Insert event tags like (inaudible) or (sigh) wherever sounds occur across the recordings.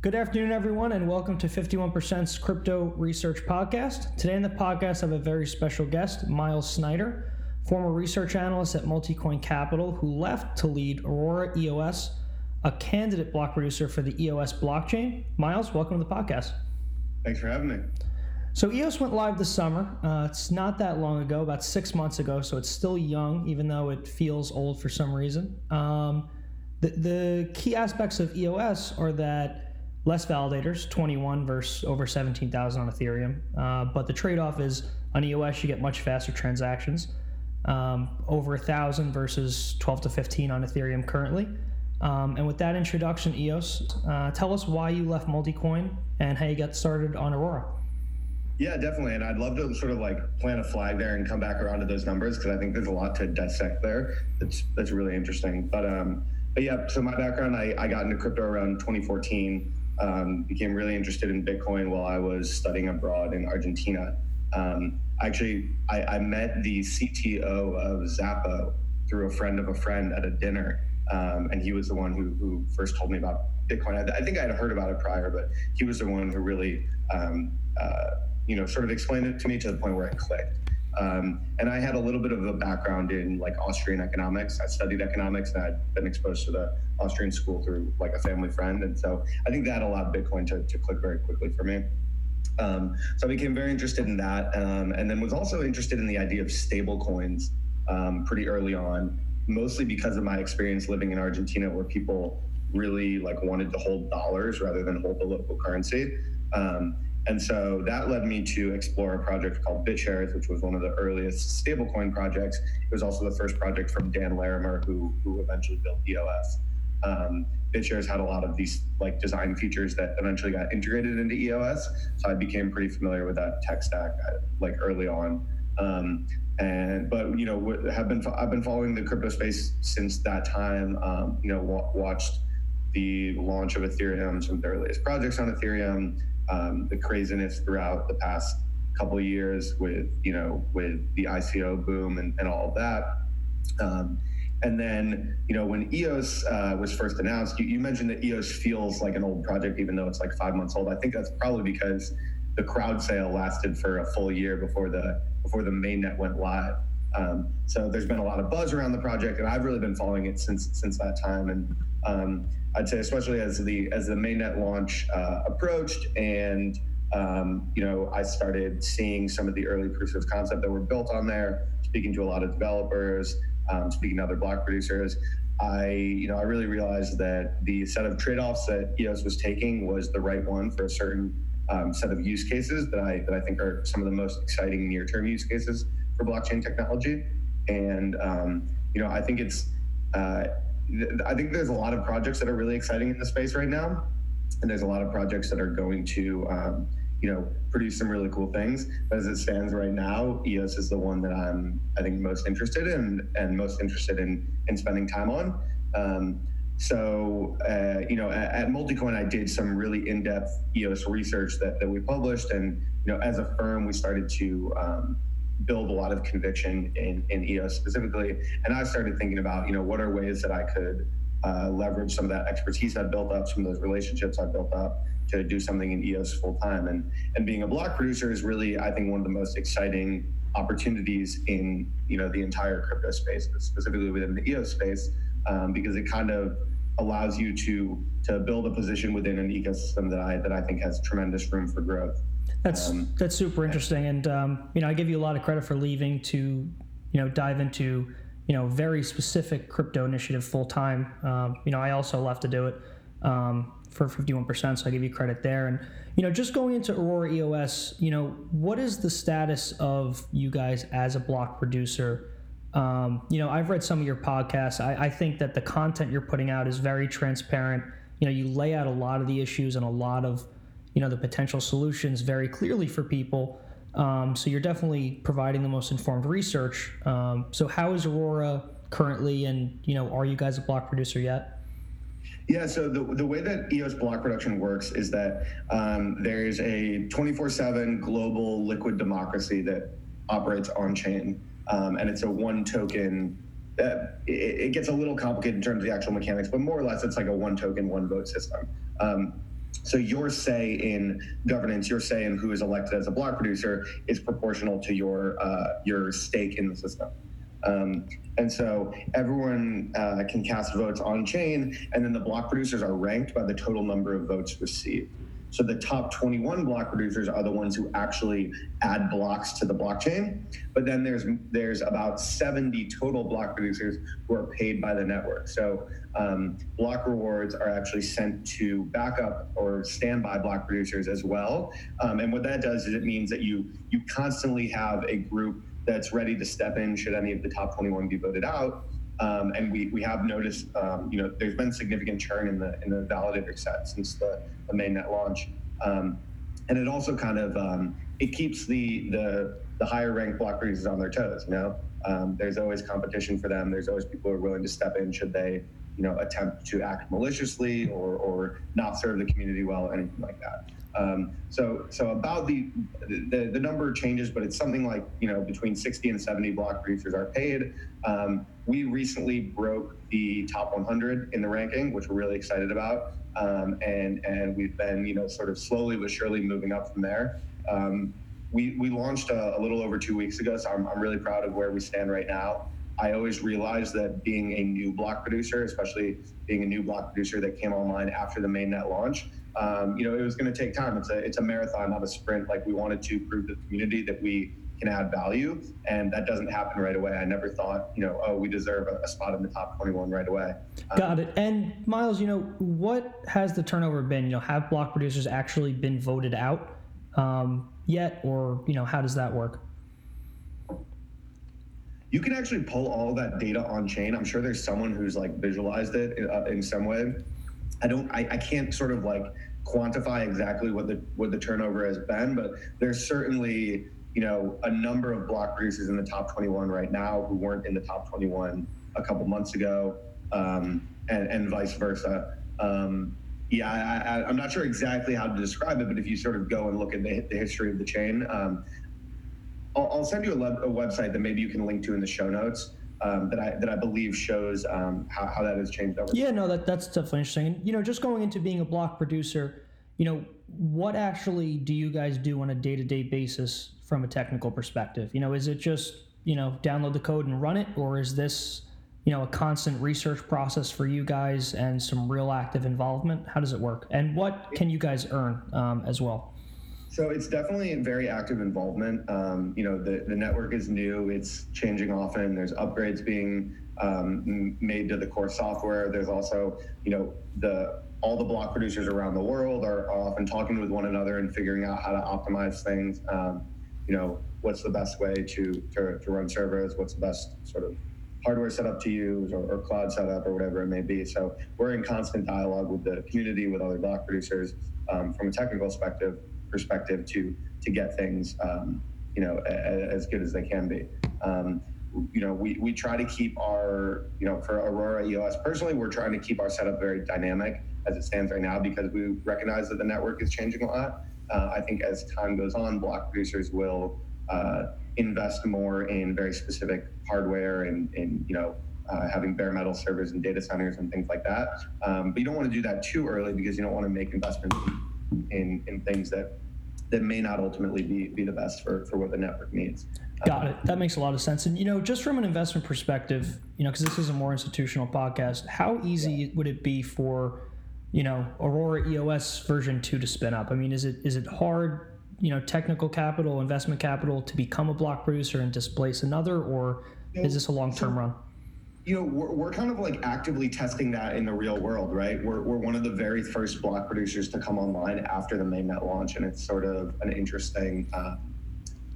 Good afternoon, everyone, and welcome to 51%'s Crypto Research Podcast. Today in the podcast, I have a very special guest, Myles Snider, former research analyst at Multicoin Capital, who left to lead Aurora EOS, a candidate block producer for the EOS blockchain. Myles, welcome to the podcast. Thanks for having me. So, EOS went live this summer. Uh, it's not that long ago, about six months ago, so it's still young, even though it feels old for some reason. Um, the, the key aspects of EOS are that less validators, 21 versus over 17,000 on Ethereum. Uh, but the trade off is on EOS, you get much faster transactions, um, over 1,000 versus 12 to 15 on Ethereum currently. Um, and with that introduction, EOS, uh, tell us why you left Multicoin and how you got started on Aurora. Yeah, definitely. And I'd love to sort of like plant a flag there and come back around to those numbers because I think there's a lot to dissect there. That's that's really interesting. But um, but yeah, so my background, I, I got into crypto around 2014 um, became really interested in Bitcoin while I was studying abroad in Argentina. Um, actually, I, I, met the CTO of Xapo through a friend of a friend at a dinner. Um, and he was the one who, who first told me about Bitcoin. I, I, think I had heard about it prior, but he was the one who really, um, uh, you know, sort of explained it to me to the point where it clicked. Um, and I had a little bit of a background in like Austrian economics. I studied economics and I'd been exposed to the Austrian school through like a family friend. And so I think that allowed Bitcoin to, to click very quickly for me. Um, so I became very interested in that. Um, and then was also interested in the idea of stable coins um, pretty early on, mostly because of my experience living in Argentina where people really like wanted to hold dollars rather than hold the local currency. Um, and so that led me to explore a project called BitShares, which was one of the earliest stablecoin projects. It was also the first project from Dan Larimer, who, who eventually built EOS. Um, BitShares had a lot of these like design features that eventually got integrated into EOS. So I became pretty familiar with that tech stack uh, like early on. Um, and but you know have been I've been following the crypto space since that time. Um, you know watched the launch of Ethereum, some of the earliest projects on Ethereum um, the craziness throughout the past couple years with you know with the ICO boom and, and all of that. Um, and then, you know, when EOS uh, was first announced, you, you, mentioned that EOS feels like an old project, even though it's like five months old. I think that's probably because the crowd sale lasted for a full year before the before the mainnet went live. Um, so there's been a lot of buzz around the project, and I've really been following it since since that time. And um, I'd say especially as the as the mainnet launch uh, approached, and um, you know, I started seeing some of the early proofs of concept that were built on there. Speaking to a lot of developers, um, speaking to other block producers, I you know I really realized that the set of trade-offs that EOS was taking was the right one for a certain um, set of use cases that I that I think are some of the most exciting near-term use cases for blockchain technology. And um, you know, I think it's uh, I think there's a lot of projects that are really exciting in the space right now, and there's a lot of projects that are going to, um, you know, produce some really cool things. But as it stands right now, EOS is the one that I'm, I think, most interested in and most interested in in spending time on. Um, so, uh, you know, at, at, Multicoin, I did some really in-depth EOS research that, that we published, and you know, as a firm, we started to um, build a lot of conviction in, in EOS specifically. And I started thinking about, you know, what are ways that I could uh, leverage some of that expertise I've built up, some of those relationships I've built up to do something in EOS full time. And and being a block producer is really, I think, one of the most exciting opportunities in you know the entire crypto space, specifically within the EOS space, um, because it kind of allows you to to build a position within an ecosystem that I that I think has tremendous room for growth. That's um, that's super interesting, and um, you know I give you a lot of credit for leaving to you know dive into you know very specific crypto initiative full time. Um, you know I also left to do it um, for 51%, so I give you credit there. And you know just going into Aurora EOS, you know what is the status of you guys as a block producer? Um, you know I've read some of your podcasts. I, I think that the content you're putting out is very transparent. You know you lay out a lot of the issues and a lot of you know the potential solutions very clearly for people. Um, so you're definitely providing the most informed research. Um, so how is Aurora currently, and you know, are you guys a block producer yet? Yeah, so the, the way that EOS block production works is that um, there's a 24 7 global liquid democracy that operates on chain. Um, and it's a one token. Uh, it, it, gets a little complicated in terms of the actual mechanics, but more or less it's like a one token, one vote system. Um, so your say in governance, your say in who is elected as a block producer is proportional to your uh, your stake in the system. Um, and so everyone uh, can cast votes on chain, and then the block producers are ranked by the total number of votes received. So the top 21 block producers are the ones who actually add blocks to the blockchain. But then there's there's about 70 total block producers who are paid by the network. So um, block rewards are actually sent to backup or standby block producers as well. Um, and what that does is it means that you you constantly have a group that's ready to step in should any of the top 21 be voted out. Um, and we, we have noticed, um, you know, there's been significant churn in the in the validator set since the, the mainnet launch, um, and it also kind of um, it keeps the the the higher ranked block producers on their toes. You know, um, there's always competition for them. There's always people who are willing to step in should they, you know, attempt to act maliciously or or not serve the community well, or anything like that. Um, so, so about the, the, the number changes, but it's something like you know between 60 and 70 block producers are paid. Um, we recently broke the top 100 in the ranking, which we're really excited about, um, and and we've been you know sort of slowly but surely moving up from there. Um, we we launched a, a, little over two weeks ago, so I'm, I'm really proud of where we stand right now. I always realized that being a new block producer, especially being a new block producer that came online after the mainnet launch, um, you know, it was going to take time. It's a it's a marathon, not a sprint. Like we wanted to prove to the community that we can add value, and that doesn't happen right away. I never thought, you know, oh, we deserve a, a spot in the top 21 right away. Um, Got it. And Myles, you know, what has the turnover been? You know, have block producers actually been voted out um, yet, or you know, how does that work? You can actually pull all that data on chain. I'm sure there's someone who's like visualized it in, uh, in some way. I don't, I, I can't sort of like quantify exactly what the what the turnover has been, but there's certainly you know a number of block producers in the top 21 right now who weren't in the top 21 a couple months ago, um, and and vice versa. Um, yeah, I, am not sure exactly how to describe it, but if you sort of go and look at the, the history of the chain, um, I'll, I'll, send you a, le- a, website that maybe you can link to in the show notes um, that I that I believe shows um, how, how that has changed over. Yeah, no, that that's definitely interesting. And you know, just going into being a block producer, you know, what actually do you guys do on a day to day basis from a technical perspective? You know, is it just you know download the code and run it, or is this you know a constant research process for you guys and some real active involvement? How does it work? And what can you guys earn um, as well? So it's definitely a very active involvement. Um, you know, the, the network is new, it's changing often. There's upgrades being um, made to the core software. There's also, you know, the all the block producers around the world are, are often talking with one another and figuring out how to optimize things. Um, you know, what's the best way to, to, to, run servers? What's the best sort of hardware setup to use or, or cloud setup or whatever it may be. So we're in constant dialogue with the community, with other block producers um, from a technical perspective perspective to to get things um, you know a, as good as they can be. Um, you know, we, we try to keep our, you know, for Aurora EOS personally, we're trying to keep our setup very dynamic as it stands right now because we recognize that the network is changing a lot. Uh, I think as time goes on, block producers will uh, invest more in very specific hardware and, and you know, uh, having bare metal servers and data centers and things like that. Um, but you don't want to do that too early because you don't want to make investments in, in things that that may not ultimately be, be the best for, for what the network needs. Got it. That makes a lot of sense. And, you know, just from an investment perspective, you know, because this is a more institutional podcast, how easy yeah. would it be for, you know, Aurora EOS version 2 to spin up? I mean, is it is it hard, you know, technical capital, investment capital to become a block producer and displace another, or is this a long term run? You know, we're, we're kind of like actively testing that in the real world, right? We're, we're one of the very first block producers to come online after the mainnet launch, and it's sort of an interesting. Uh,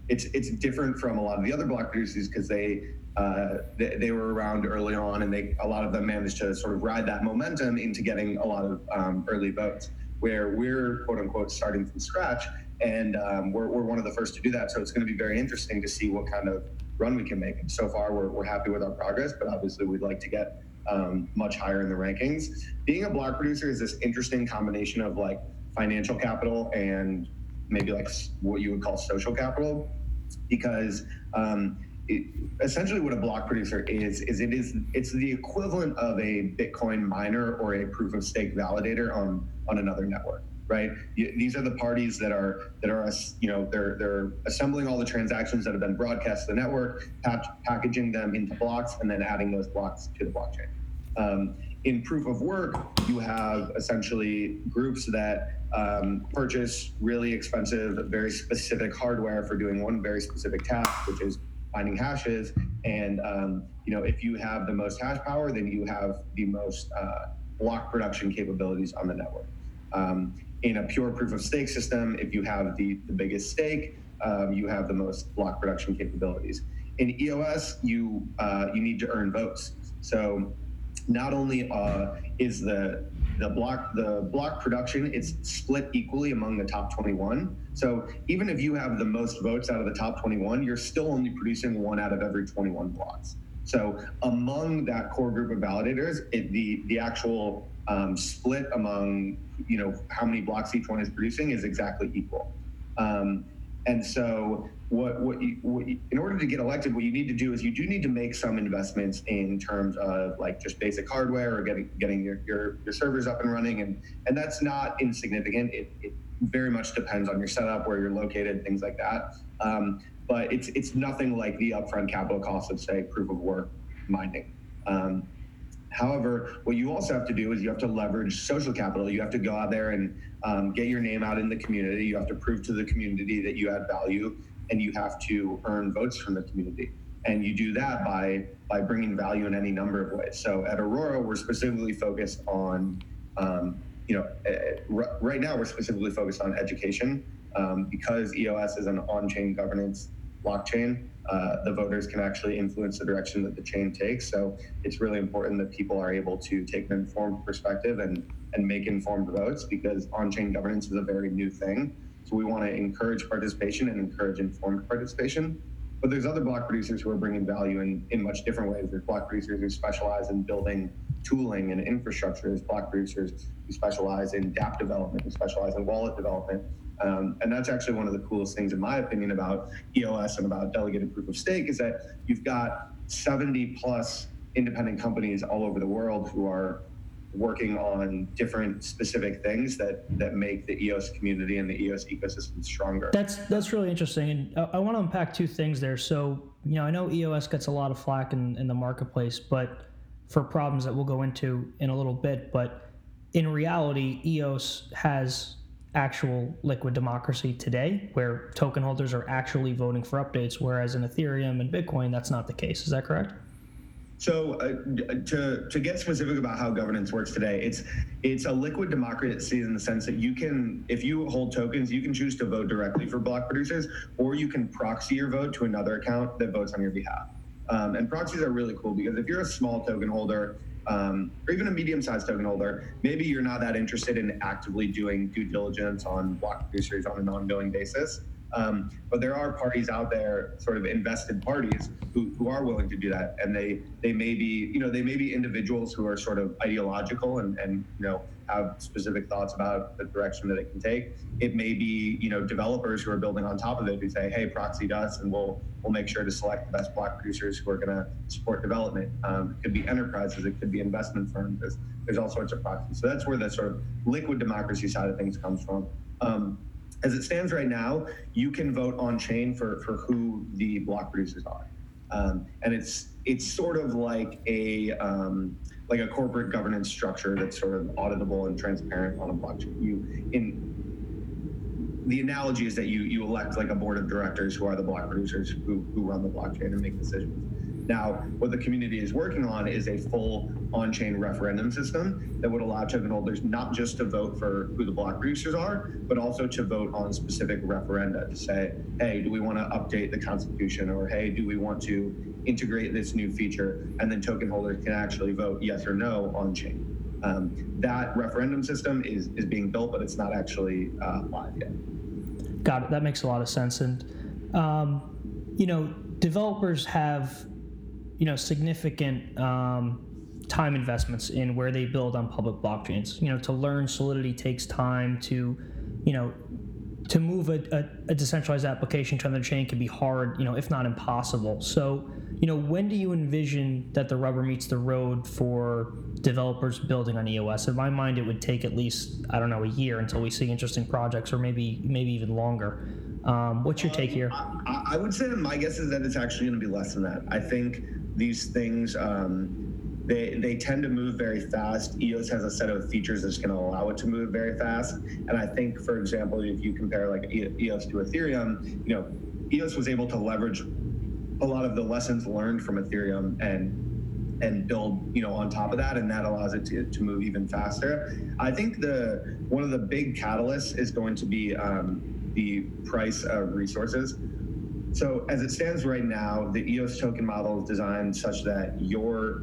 it's it's different from a lot of the other block producers because they, uh, they, they were around early on, and they a lot of them managed to sort of ride that momentum into getting a lot of um, early votes. Where we're quote unquote starting from scratch, and um, we're, we're one of the first to do that. So it's going to be very interesting to see what kind of run we can make. And so far, we're, we're happy with our progress, but obviously, we'd like to get um, much higher in the rankings. Being a block producer is this interesting combination of like financial capital and maybe like what you would call social capital, because um, it, essentially what a block producer is is it is it's the equivalent of a Bitcoin miner or a proof of stake validator on on another network. Right? These are the parties that are that are you know they're they're assembling all the transactions that have been broadcast to the network, packaging them into blocks, and then adding those blocks to the blockchain. Um, in proof of work, you have essentially groups that um, purchase really expensive, very specific hardware for doing one very specific task, which is finding hashes. And um, you know, if you have the most hash power, then you have the most uh, block production capabilities on the network. Um, in a pure proof of stake system, if you have the, the biggest stake, um, you have the most block production capabilities. In EOS, you uh, you need to earn votes. So not only uh, is the the block the block production it's split equally among the top 21 so even if you have the most votes out of the top 21 you're still only producing one out of every 21 blocks so among that core group of validators it, the the actual um, split among you know how many blocks each one is producing is exactly equal um, and so what, what, you, what you, in order to get elected, what you need to do is you do need to make some investments in terms of like just basic hardware or getting getting your, your, your servers up and running, and and that's not insignificant. It, it very much depends on your setup, where you're located, things like that. Um, but it's it's nothing like the upfront capital cost of say proof of work mining. Um, However, what you also have to do is you have to leverage social capital. You have to go out there and um, get your name out in the community. You have to prove to the community that you add value and you have to earn votes from the community. And you do that by by bringing value in any number of ways. So at Aurora, we're specifically focused on, um, you know, uh, right now we're specifically focused on education um, because EOS is an on-chain governance blockchain. Uh, the voters can actually influence the direction that the chain takes. So it's really important that people are able to take an informed perspective and and make informed votes because on-chain governance is a very new thing. So we want to encourage participation and encourage informed participation. But there's other block producers who are bringing value in, in much different ways. There's block producers who specialize in building tooling and infrastructure. There's block producers who specialize in dApp development, who specialize in wallet development. Um, and that's actually one of the coolest things, in my opinion, about EOS and about delegated proof of stake is that you've got 70 plus independent companies all over the world who are working on different specific things that that make the EOS community and the EOS ecosystem stronger. That's that's really interesting, and I, I want to unpack two things there. So you know, I know EOS gets a lot of flack in, in the marketplace, but for problems that we'll go into in a little bit. But in reality, EOS has actual liquid democracy today, where token holders are actually voting for updates, whereas in Ethereum and Bitcoin, that's not the case. Is that correct? So uh, to to get specific about how governance works today, it's it's a liquid democracy in the sense that you can, if you hold tokens, you can choose to vote directly for block producers, or you can proxy your vote to another account that votes on your behalf. Um, and proxies are really cool because if you're a small token holder um, or even a medium-sized token holder, maybe you're not that interested in actively doing due diligence on block producers on an ongoing basis. Um, but there are parties out there, sort of invested parties, who, who are willing to do that, and they they may be you know they may be individuals who are sort of ideological and and you know have specific thoughts about the direction that it can take. It may be you know developers who are building on top of it who say, hey, proxy us, and we'll we'll make sure to select the best block producers who are going to support development. Um, it could be enterprises, it could be investment firms. There's, there's all sorts of proxies. So that's where the sort of liquid democracy side of things comes from. Um, as it stands right now, you can vote on chain for, for who the block producers are. Um, and it's it's sort of like a um, like a corporate governance structure that's sort of auditable and transparent on a blockchain. You in the analogy is that you you elect like a board of directors who are the block producers who, who run the blockchain and make decisions. Now, what the community is working on is a full on-chain referendum system that would allow token holders not just to vote for who the block producers are, but also to vote on specific referenda to say, hey, do we want to update the constitution or hey, do we want to integrate this new feature? And then token holders can actually vote yes or no on chain. Um, that referendum system is, is being built, but it's not actually uh, live yet. Got it. That makes a lot of sense. And, um, you know, developers have you know significant um, time investments in where they build on public blockchains. You know, to learn Solidity takes time. To you know, to move a, a, a decentralized application to another chain can be hard. You know, if not impossible. So you know, when do you envision that the rubber meets the road for developers building on EOS. In my mind, it would take at least I don't know a year until we see interesting projects, or maybe maybe even longer. Um, what's your take here? I, I would say my guess is that it's actually going to be less than that. I think these things. Um, they, they tend to move very fast. EOS has a set of features that's going to allow it to move very fast. And I think, for example, if you compare like EOS to Ethereum, you know, EOS was able to leverage a lot of the lessons learned from Ethereum and and build you know on top of that and that allows it to, to move even faster i think the one of the big catalysts is going to be um, the price of resources so as it stands right now the eos token model is designed such that your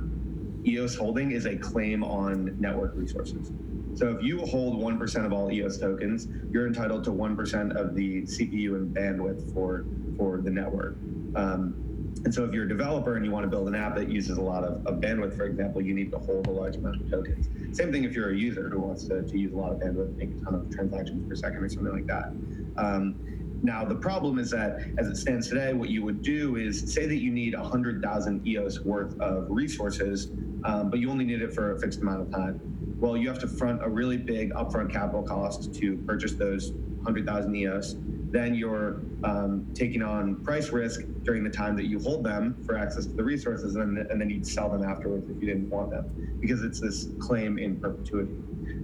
EOS holding is a claim on network resources. So if you hold 1% of all EOS tokens, you're entitled to 1% of the CPU and bandwidth for, for the network. Um, and so if you're a developer and you want to build an app that uses a lot of, of, bandwidth, for example, you need to hold a large amount of tokens. Same thing if you're a user who wants to, to use a lot of bandwidth, make a ton of transactions per second or something like that. Um, now, the problem is that as it stands today, what you would do is say that you need 100,000 EOS worth of resources, um, but you only need it for a fixed amount of time. Well, you have to front a really big upfront capital cost to purchase those 100,000 EOS. Then you're um, taking on price risk during the time that you hold them for access to the resources, and, and then you'd sell them afterwards if you didn't want them, because it's this claim in perpetuity.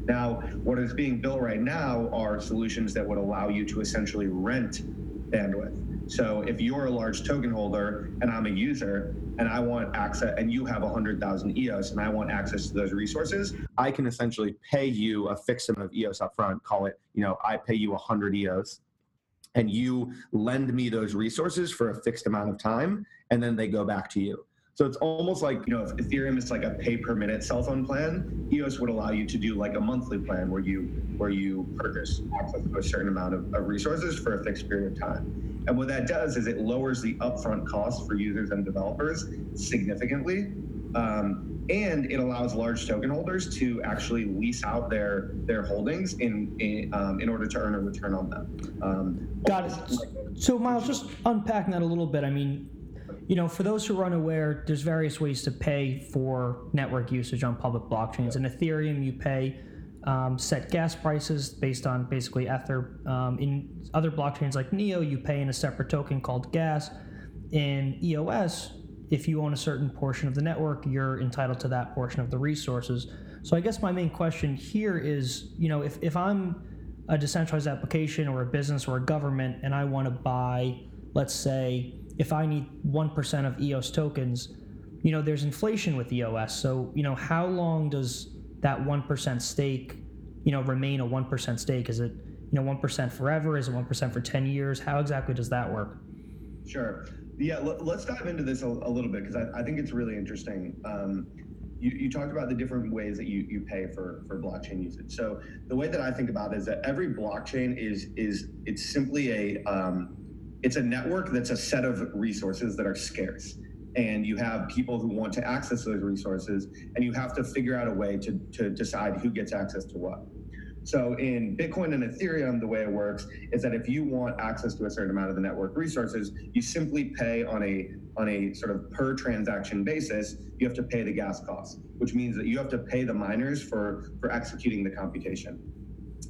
Now, what is being built right now are solutions that would allow you to essentially rent bandwidth. So if you're a large token holder and I'm a user and I want access and you have 100,000 EOS and I want access to those resources, I can essentially pay you a fixed amount of EOS upfront, call it, you know, I pay you 100 EOS and you lend me those resources for a fixed amount of time and then they go back to you. So it's almost like, you know, if Ethereum is like a pay per minute cell phone plan, EOS would allow you to do like a monthly plan where you where you purchase access to a certain amount of, of resources for a fixed period of time. And what that does is it lowers the upfront cost for users and developers significantly. Um, and it allows large token holders to actually lease out their their holdings in in, um, in order to earn a return on them. Um, Got it. So Myles, just unpacking that a little bit. I mean, you know, for those who are unaware, there's various ways to pay for network usage on public blockchains. In Ethereum, you pay um, set gas prices based on basically Ether. Um, in other blockchains like Neo, you pay in a separate token called gas. In EOS, if you own a certain portion of the network, you're entitled to that portion of the resources. So I guess my main question here is, you know, if, if I'm a decentralized application or a business or a government and I want to buy, let's say, if I need 1% of EOS tokens, you know, there's inflation with EOS. So, you know, how long does that 1% stake, you know, remain a 1% stake? Is it, you know, 1% forever? Is it 1% for 10 years? How exactly does that work? Sure. Yeah, let's dive into this a, a little bit because I, I, think it's really interesting. Um, you, you, talked about the different ways that you, you pay for, for blockchain usage. So the way that I think about it is that every blockchain is is it's simply a um, it's a network that's a set of resources that are scarce and you have people who want to access those resources and you have to figure out a way to, to decide who gets access to what so in bitcoin and ethereum the way it works is that if you want access to a certain amount of the network resources you simply pay on a on a sort of per transaction basis you have to pay the gas costs which means that you have to pay the miners for for executing the computation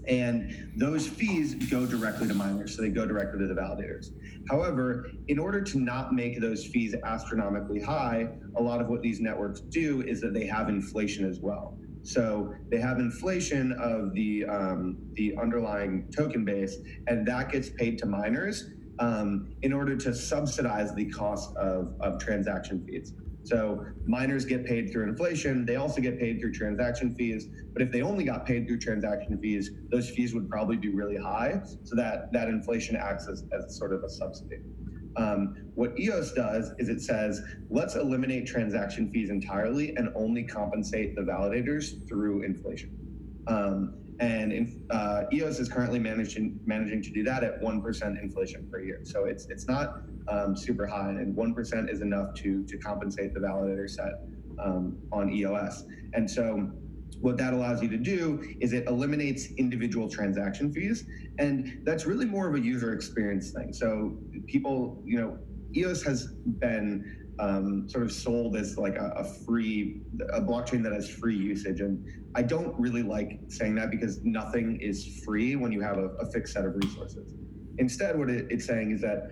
and those fees go directly to miners, so they go directly to the validators. However, in order to not make those fees astronomically high, a lot of what these networks do is that they have inflation as well. So they have inflation of the um, the underlying token base, and that gets paid to miners um, in order to subsidize the cost of, of transaction fees. So miners get paid through inflation. They also get paid through transaction fees. But if they only got paid through transaction fees, those fees would probably be really high. So that that inflation acts as, as sort of a subsidy. Um, what EOS does is it says, let's eliminate transaction fees entirely and only compensate the validators through inflation. Um, and in, uh, EOS is currently managing managing to do that at one percent inflation per year. So it's it's not um, super high, and one percent is enough to to compensate the validator set um, on EOS. And so what that allows you to do is it eliminates individual transaction fees, and that's really more of a user experience thing. So people, you know, EOS has been um, sort of sold as like a, a, free a blockchain that has free usage. And i don't really like saying that because nothing is free when you have a, a fixed set of resources. Instead what it, it's saying is that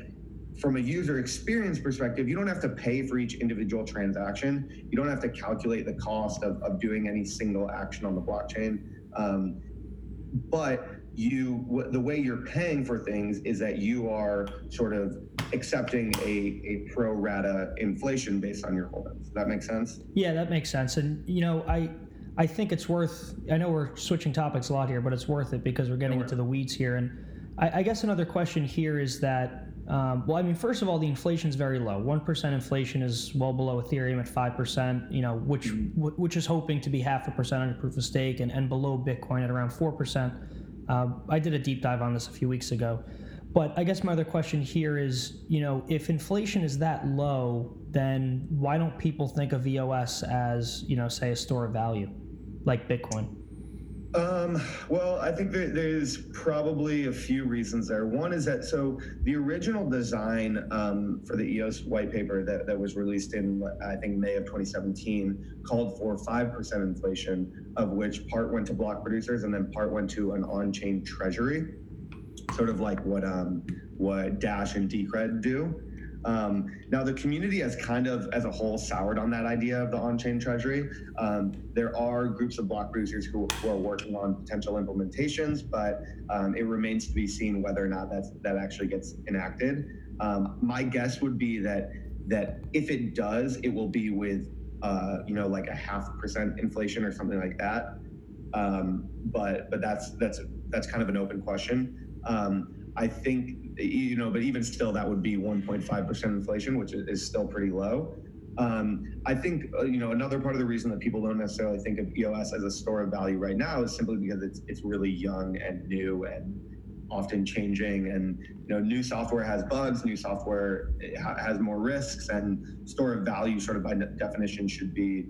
from a user experience perspective you don't have to pay for each individual transaction you don't have to calculate the cost of, of doing any single action on the blockchain um, but you the way you're paying for things is that you are sort of accepting a, a pro rata inflation based on your holdings. Does that make sense? Yeah, that makes sense. And you know, I I think it's worth. I know we're switching topics a lot here, but it's worth it because we're getting into the weeds here. And I, I guess another question here is that. Um, well, I mean, first of all, the inflation is very low. One percent inflation is well below Ethereum at five percent. You know, which mm-hmm. which is hoping to be half a percent on proof of stake, and, and below Bitcoin at around four percent. Uh, I did a deep dive on this a few weeks ago. But I guess my other question here is, you know, if inflation is that low, then why don't people think of EOS as, you know, say a store of value, like Bitcoin? Um, well, I think there, there's probably a few reasons there. One is that so the original design um, for the EOS white paper that, that was released in I think May of 2017 called for five percent inflation, of which part went to block producers and then part went to an on-chain treasury, sort of like what um, what Dash and Decred do. Um, now, the community has kind of, as a whole, soured on that idea of the on chain treasury. Um, there are groups of block producers who, who, are working on potential implementations, but um, it remains to be seen whether or not that's, that actually gets enacted. Um, my guess would be that that if it does, it will be with uh, you know like a half percent inflation or something like that. Um, but but that's that's that's kind of an open question. Um, I think you know, but even still, that would be 1.5% inflation, which is still pretty low. Um, I think uh, you know another part of the reason that people don't necessarily think of EOS as a store of value right now is simply because it's it's really young and new and often changing and you know new software has bugs new software has more risks and store of value sort of by definition should be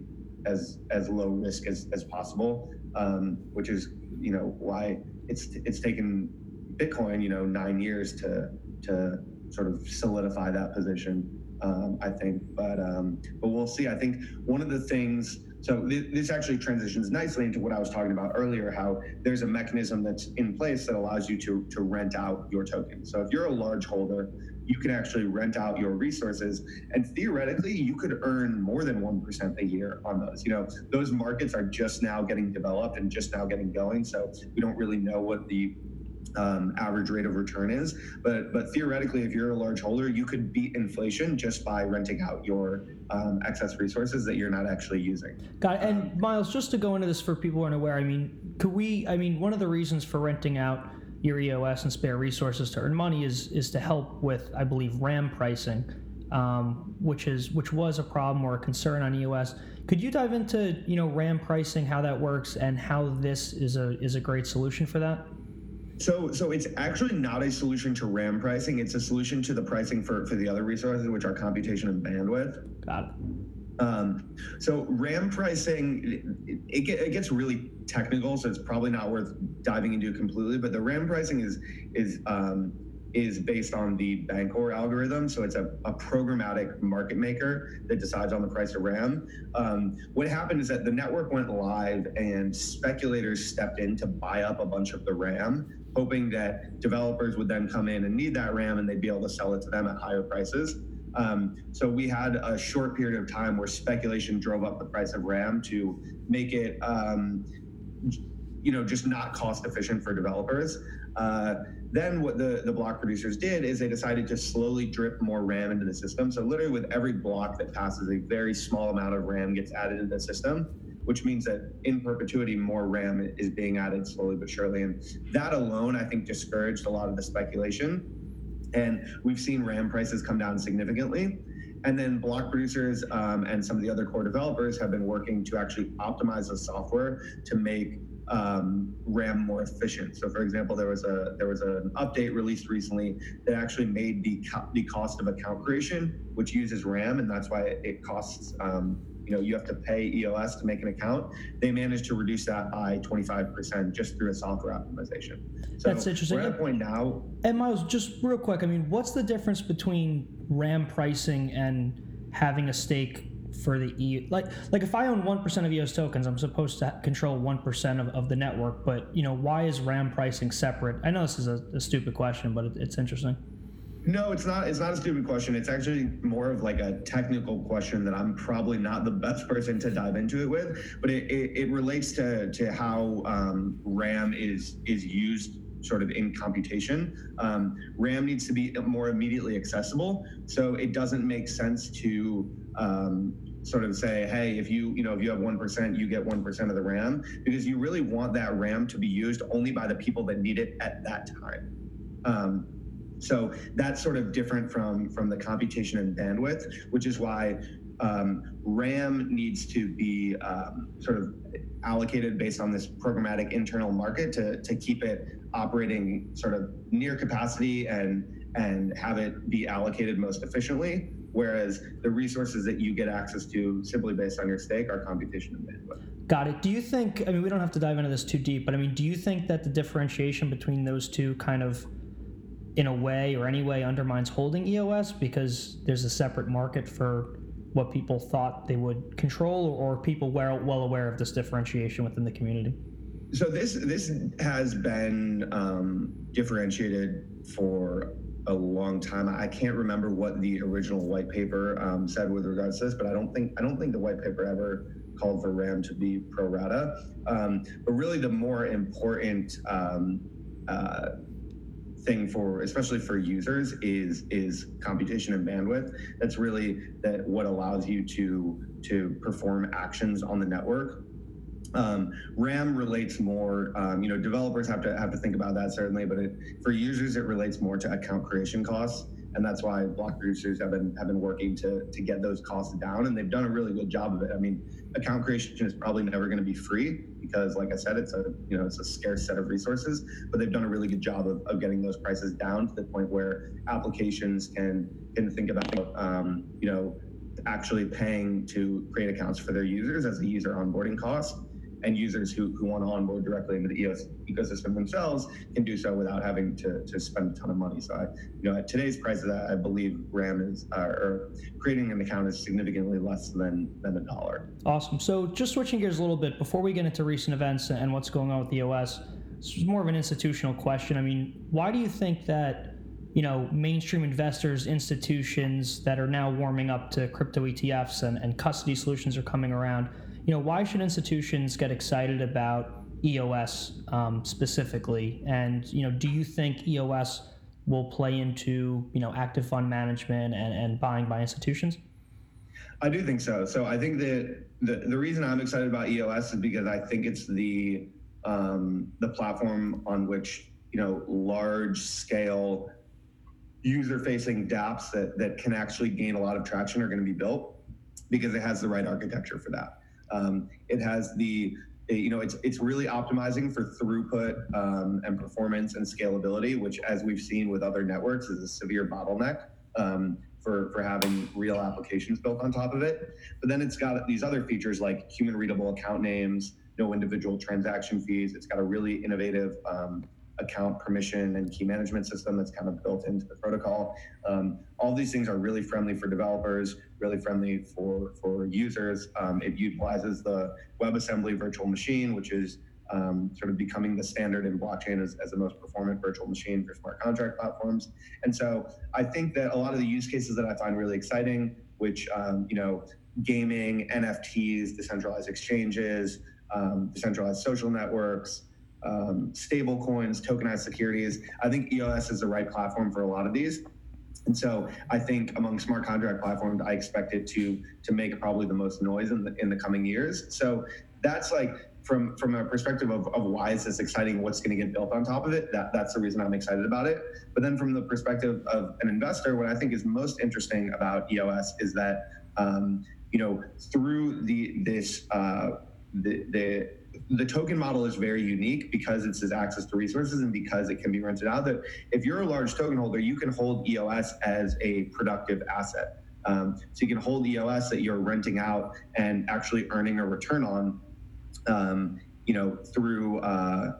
as as low risk as, as possible um, which is you know why it's it's taken Bitcoin, you know, nine years to to sort of solidify that position. Um, I think, but um, but we'll see. I think one of the things. So th- this actually transitions nicely into what I was talking about earlier. How there's a mechanism that's in place that allows you to to rent out your token. So if you're a large holder, you can actually rent out your resources, and theoretically, you could earn more than one percent a year on those. You know, those markets are just now getting developed and just now getting going. So we don't really know what the um, average rate of return is. But but theoretically, if you're a large holder, you could beat inflation just by renting out your um, excess resources that you're not actually using. Got it. And Myles, just to go into this for people who aren't aware, I mean, could we? I mean, one of the reasons for renting out your EOS and spare resources to earn money is is to help with, I believe, RAM pricing. Um, which is which was a problem or a concern on EOS. Could you dive into you know RAM pricing, how that works, and how this is a is a great solution for that? So, so it's actually not a solution to RAM pricing. It's a solution to the pricing for, for the other resources, which are computation and bandwidth. Got it. Um, so RAM pricing, it, it, it, gets really technical, so it's probably not worth diving into completely. But the RAM pricing is is um, is based on the Bancor algorithm. So it's a, a, programmatic market maker that decides on the price of RAM. Um, what happened is that the network went live and speculators stepped in to buy up a bunch of the RAM hoping that developers would then come in and need that RAM and they'd be able to sell it to them at higher prices. Um, so we had a short period of time where speculation drove up the price of RAM to make it, um, you know, just not cost efficient for developers. Uh, then what the, the block producers did is they decided to slowly drip more RAM into the system. So literally with every block that passes, a very small amount of RAM gets added into the system which means that in perpetuity, more RAM is being added slowly but surely. And that alone, I think, discouraged a lot of the speculation. And we've seen RAM prices come down significantly. And then block producers um, and some of the other core developers have been working to actually optimize the software to make um, RAM more efficient. So, for example, there was a there was an update released recently that actually made the co- the cost of account creation, which uses RAM, and that's why it, it costs um, you know you have to pay EOS to make an account. They managed to reduce that by 25% just through a software optimization. So That's interesting. We're at a point now. And Myles, just real quick, I mean, what's the difference between RAM pricing and having a stake for the E like like if I own one percent of EOS tokens, I'm supposed to control one percent of, of the network. But you know, why is RAM pricing separate? I know this is a, a stupid question, but it, it's interesting. No, it's not. It's not a stupid question. It's actually more of like a technical question that I'm probably not the best (laughs) person to dive into it with. But it, it, it relates to to how um, RAM is is used sort of in computation. Um, RAM needs to be more immediately accessible, so it doesn't make sense to um, sort of say, hey, if you you know if you have one percent, you get one percent of the RAM, because you really want that RAM to be used only by the people that need it at that time. Um, so that's sort of different from from the computation and bandwidth, which is why um, RAM needs to be um, sort of allocated based on this programmatic internal market to, to keep it operating sort of near capacity and and have it be allocated most efficiently. Whereas the resources that you get access to simply based on your stake are computation and bandwidth. Got it. Do you think, I mean, we don't have to dive into this too deep, but I mean, do you think that the differentiation between those two kind of, in a way or any way, undermines holding EOS because there's a separate market for what people thought they would control, or people well, well aware of this differentiation within the community? So this this has been um, differentiated for a long time. I can't remember what the original white paper um, said with regards to this, but I don't think I don't think the white paper ever called for RAM to be pro rata. Um, but really, the more important um, uh, thing for especially for users is is computation and bandwidth that's really that what allows you to to perform actions on the network um, RAM relates more, um, you know, developers have to have to think about that certainly, but it, for users, it relates more to account creation costs, and that's why block producers have been have been working to to get those costs down, and they've done a really good job of it. I mean, account creation is probably never going to be free because, like I said, it's a you know it's a scarce set of resources, but they've done a really good job of, of getting those prices down to the point where applications can can think about um, you know actually paying to create accounts for their users as a user onboarding cost and users who, who want to onboard directly into the EOS ecosystem themselves can do so without having to, to spend a ton of money. So, I, you know, at today's prices, I believe RAM is, uh, or creating an account is significantly less than, than a dollar. Awesome. So, just switching gears a little bit before we get into recent events and what's going on with the EOS, this is more of an institutional question. I mean, why do you think that? you know, mainstream investors, institutions that are now warming up to crypto ETFs and, and custody solutions are coming around you know, why should institutions get excited about EOS um, specifically? And you know, do you think EOS will play into you know active fund management and, and buying by institutions? I do think so. So I think that the, the reason I'm excited about EOS is because I think it's the um, the platform on which you know large scale user facing dApps that, that can actually gain a lot of traction are going to be built because it has the right architecture for that. Um, it has the you know it's it's really optimizing for throughput um, and performance and scalability, which as we've seen with other networks is a severe bottleneck. Um, for, for having real applications built on top of it. But then it's got these other features like human readable account names, no individual transaction fees. It's got a really innovative um, account permission and key management system that's kind of built into the protocol. Um, all these things are really friendly for developers, really friendly for, for users. Um, it utilizes the WebAssembly virtual machine, which is um, sort of becoming the standard in blockchain as, as the most performant virtual machine for smart contract platforms. And so I think that a lot of the use cases that I find really exciting, which, um, you know, gaming, NFTs, decentralized exchanges, um, decentralized social networks, um, stable coins, tokenized securities. I think EOS is the right platform for a lot of these. And so I think among smart contract platforms, I expect it to to make probably the most noise in the in the coming years. So that's like from from a perspective of, of why is this exciting, what's going to get built on top of it. That that's the reason I'm excited about it. But then from the perspective of an investor, what I think is most interesting about EOS is that um, you know through the this uh, the the the token model is very unique because it's has access to resources and because it can be rented out. That if you're a large token holder, you can hold EOS as a productive asset. Um, so you can hold EOS that you're renting out and actually earning a return on, um, you know, through uh,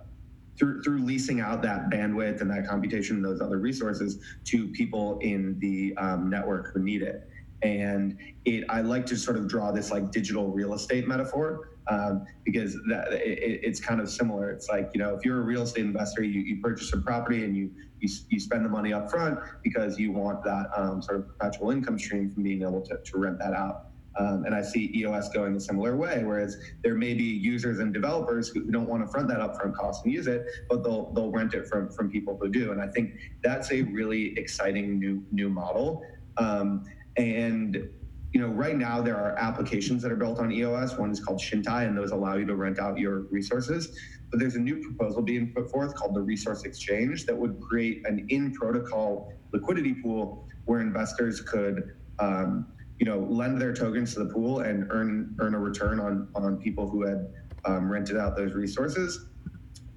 through through leasing out that bandwidth and that computation and those other resources to people in the um, network who need it. and it I like to sort of draw this like digital real estate metaphor um, because that it, it's kind of similar. It's like you know if you're a real estate investor, you, you purchase a property and you, you you spend the money up front because you want that um, sort of perpetual income stream from being able to, to rent that out. Um, and I see EOS going a similar way, whereas there may be users and developers who don't want to front that upfront cost and use it, but they'll they'll rent it from from people who do. And I think that's a really exciting new new model. Um, and you know, right now there are applications that are built on EOS. One is called Chintai, and those allow you to rent out your resources. But there's a new proposal being put forth called the Resource Exchange that would create an in-protocol liquidity pool where investors could, um, you know, lend their tokens to the pool and earn earn a return on on people who had um, rented out those resources.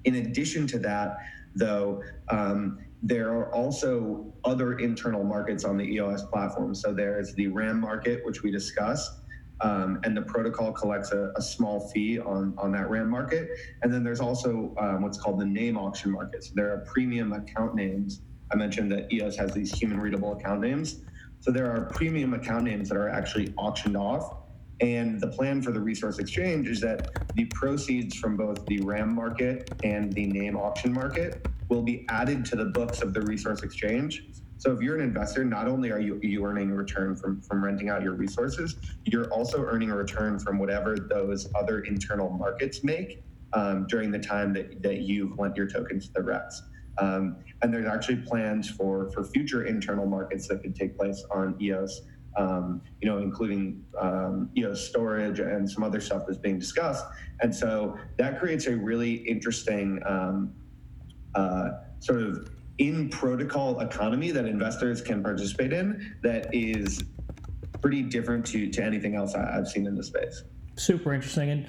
In addition to that, though, um, there are also other internal markets on the EOS platform. So there's the RAM market, which we discussed, um, and the protocol collects a, a, small fee on, on that RAM market. And then there's also um, what's called the name auction market. So there are premium account names. I mentioned that EOS has these human readable account names. So there are premium account names that are actually auctioned off. And the plan for the resource exchange is that the proceeds from both the RAM market and the name auction market will be added to the books of the resource exchange. So if you're an investor, not only are you, you earning a return from, from renting out your resources, you're also earning a return from whatever those other internal markets make um, during the time that, that you've lent your tokens to the REX. Um, and there's actually plans for, for future internal markets that could take place on EOS, um, you know, including um, EOS storage and some other stuff that's being discussed. And so that creates a really interesting um, uh, sort of in protocol economy that investors can participate in that is pretty different to, to anything else I, have seen in the space. Super interesting. And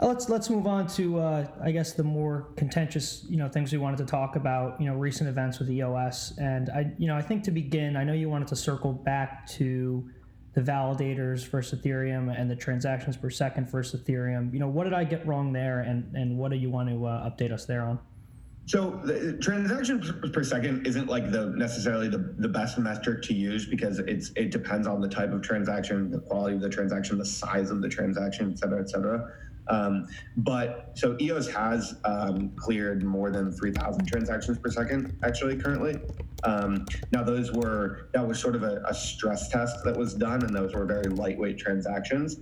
uh, let's let's move on to uh, I guess the more contentious you know things we wanted to talk about you know recent events with EOS and I you know I think to begin I know you wanted to circle back to the validators versus Ethereum and the transactions per second versus Ethereum you know what did I get wrong there and and what do you want to uh, update us there on? So the transactions per second isn't like the necessarily the, the best metric to use because it's it depends on the type of transaction, the quality of the transaction, the size of the transaction, et cetera, et cetera. Um, but so EOS has um, cleared more than 3,000 transactions per second actually currently. Um, now those were that was sort of a, a, stress test that was done, and those were very lightweight transactions.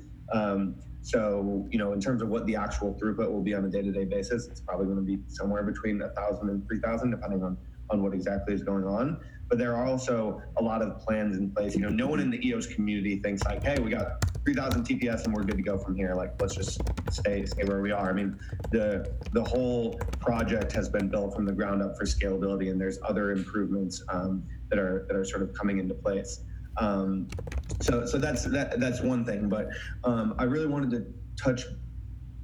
So, you know, in terms of what the actual throughput will be on a day-to-day basis, it's probably going to be somewhere between 1,000 and 3,000, depending on, on what exactly is going on. But there are also a lot of plans in place. You know, no one in the EOS community thinks like, hey, we got 3,000 TPS and we're good to go from here. Like, let's just stay stay where we are. I mean, the the whole project has been built from the ground up for scalability, and there's other improvements um, that are that are sort of coming into place. Um, so, so that's that, that's one thing. But um, I really wanted to touch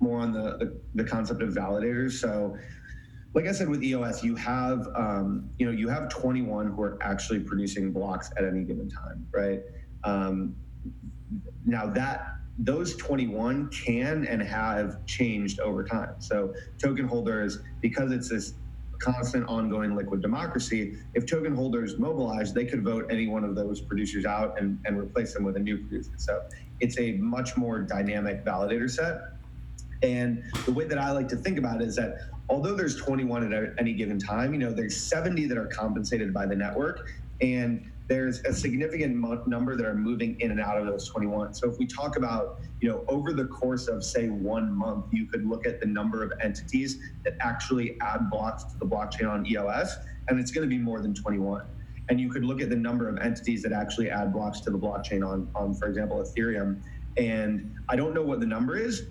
more on the, the, the concept of validators. So, like I said with EOS, you have um, you know you have 21 who are actually producing blocks at any given time, right? Um, now that those 21 can and have changed over time. So token holders, because it's this constant ongoing liquid democracy, if token holders mobilize, they could vote any one of those producers out and, and replace them with a new producer. So it's a much more dynamic validator set. And the way that I like to think about it is that although there's 21 at any given time, you know, there's 70 that are compensated by the network. And there's a significant number that are moving in and out of those 21. So if we talk about, you know, over the course of say one month, you could look at the number of entities that actually add blocks to the blockchain on EOS, and it's going to be more than 21. And you could look at the number of entities that actually add blocks to the blockchain on, on for example, Ethereum. And I don't know what the number is,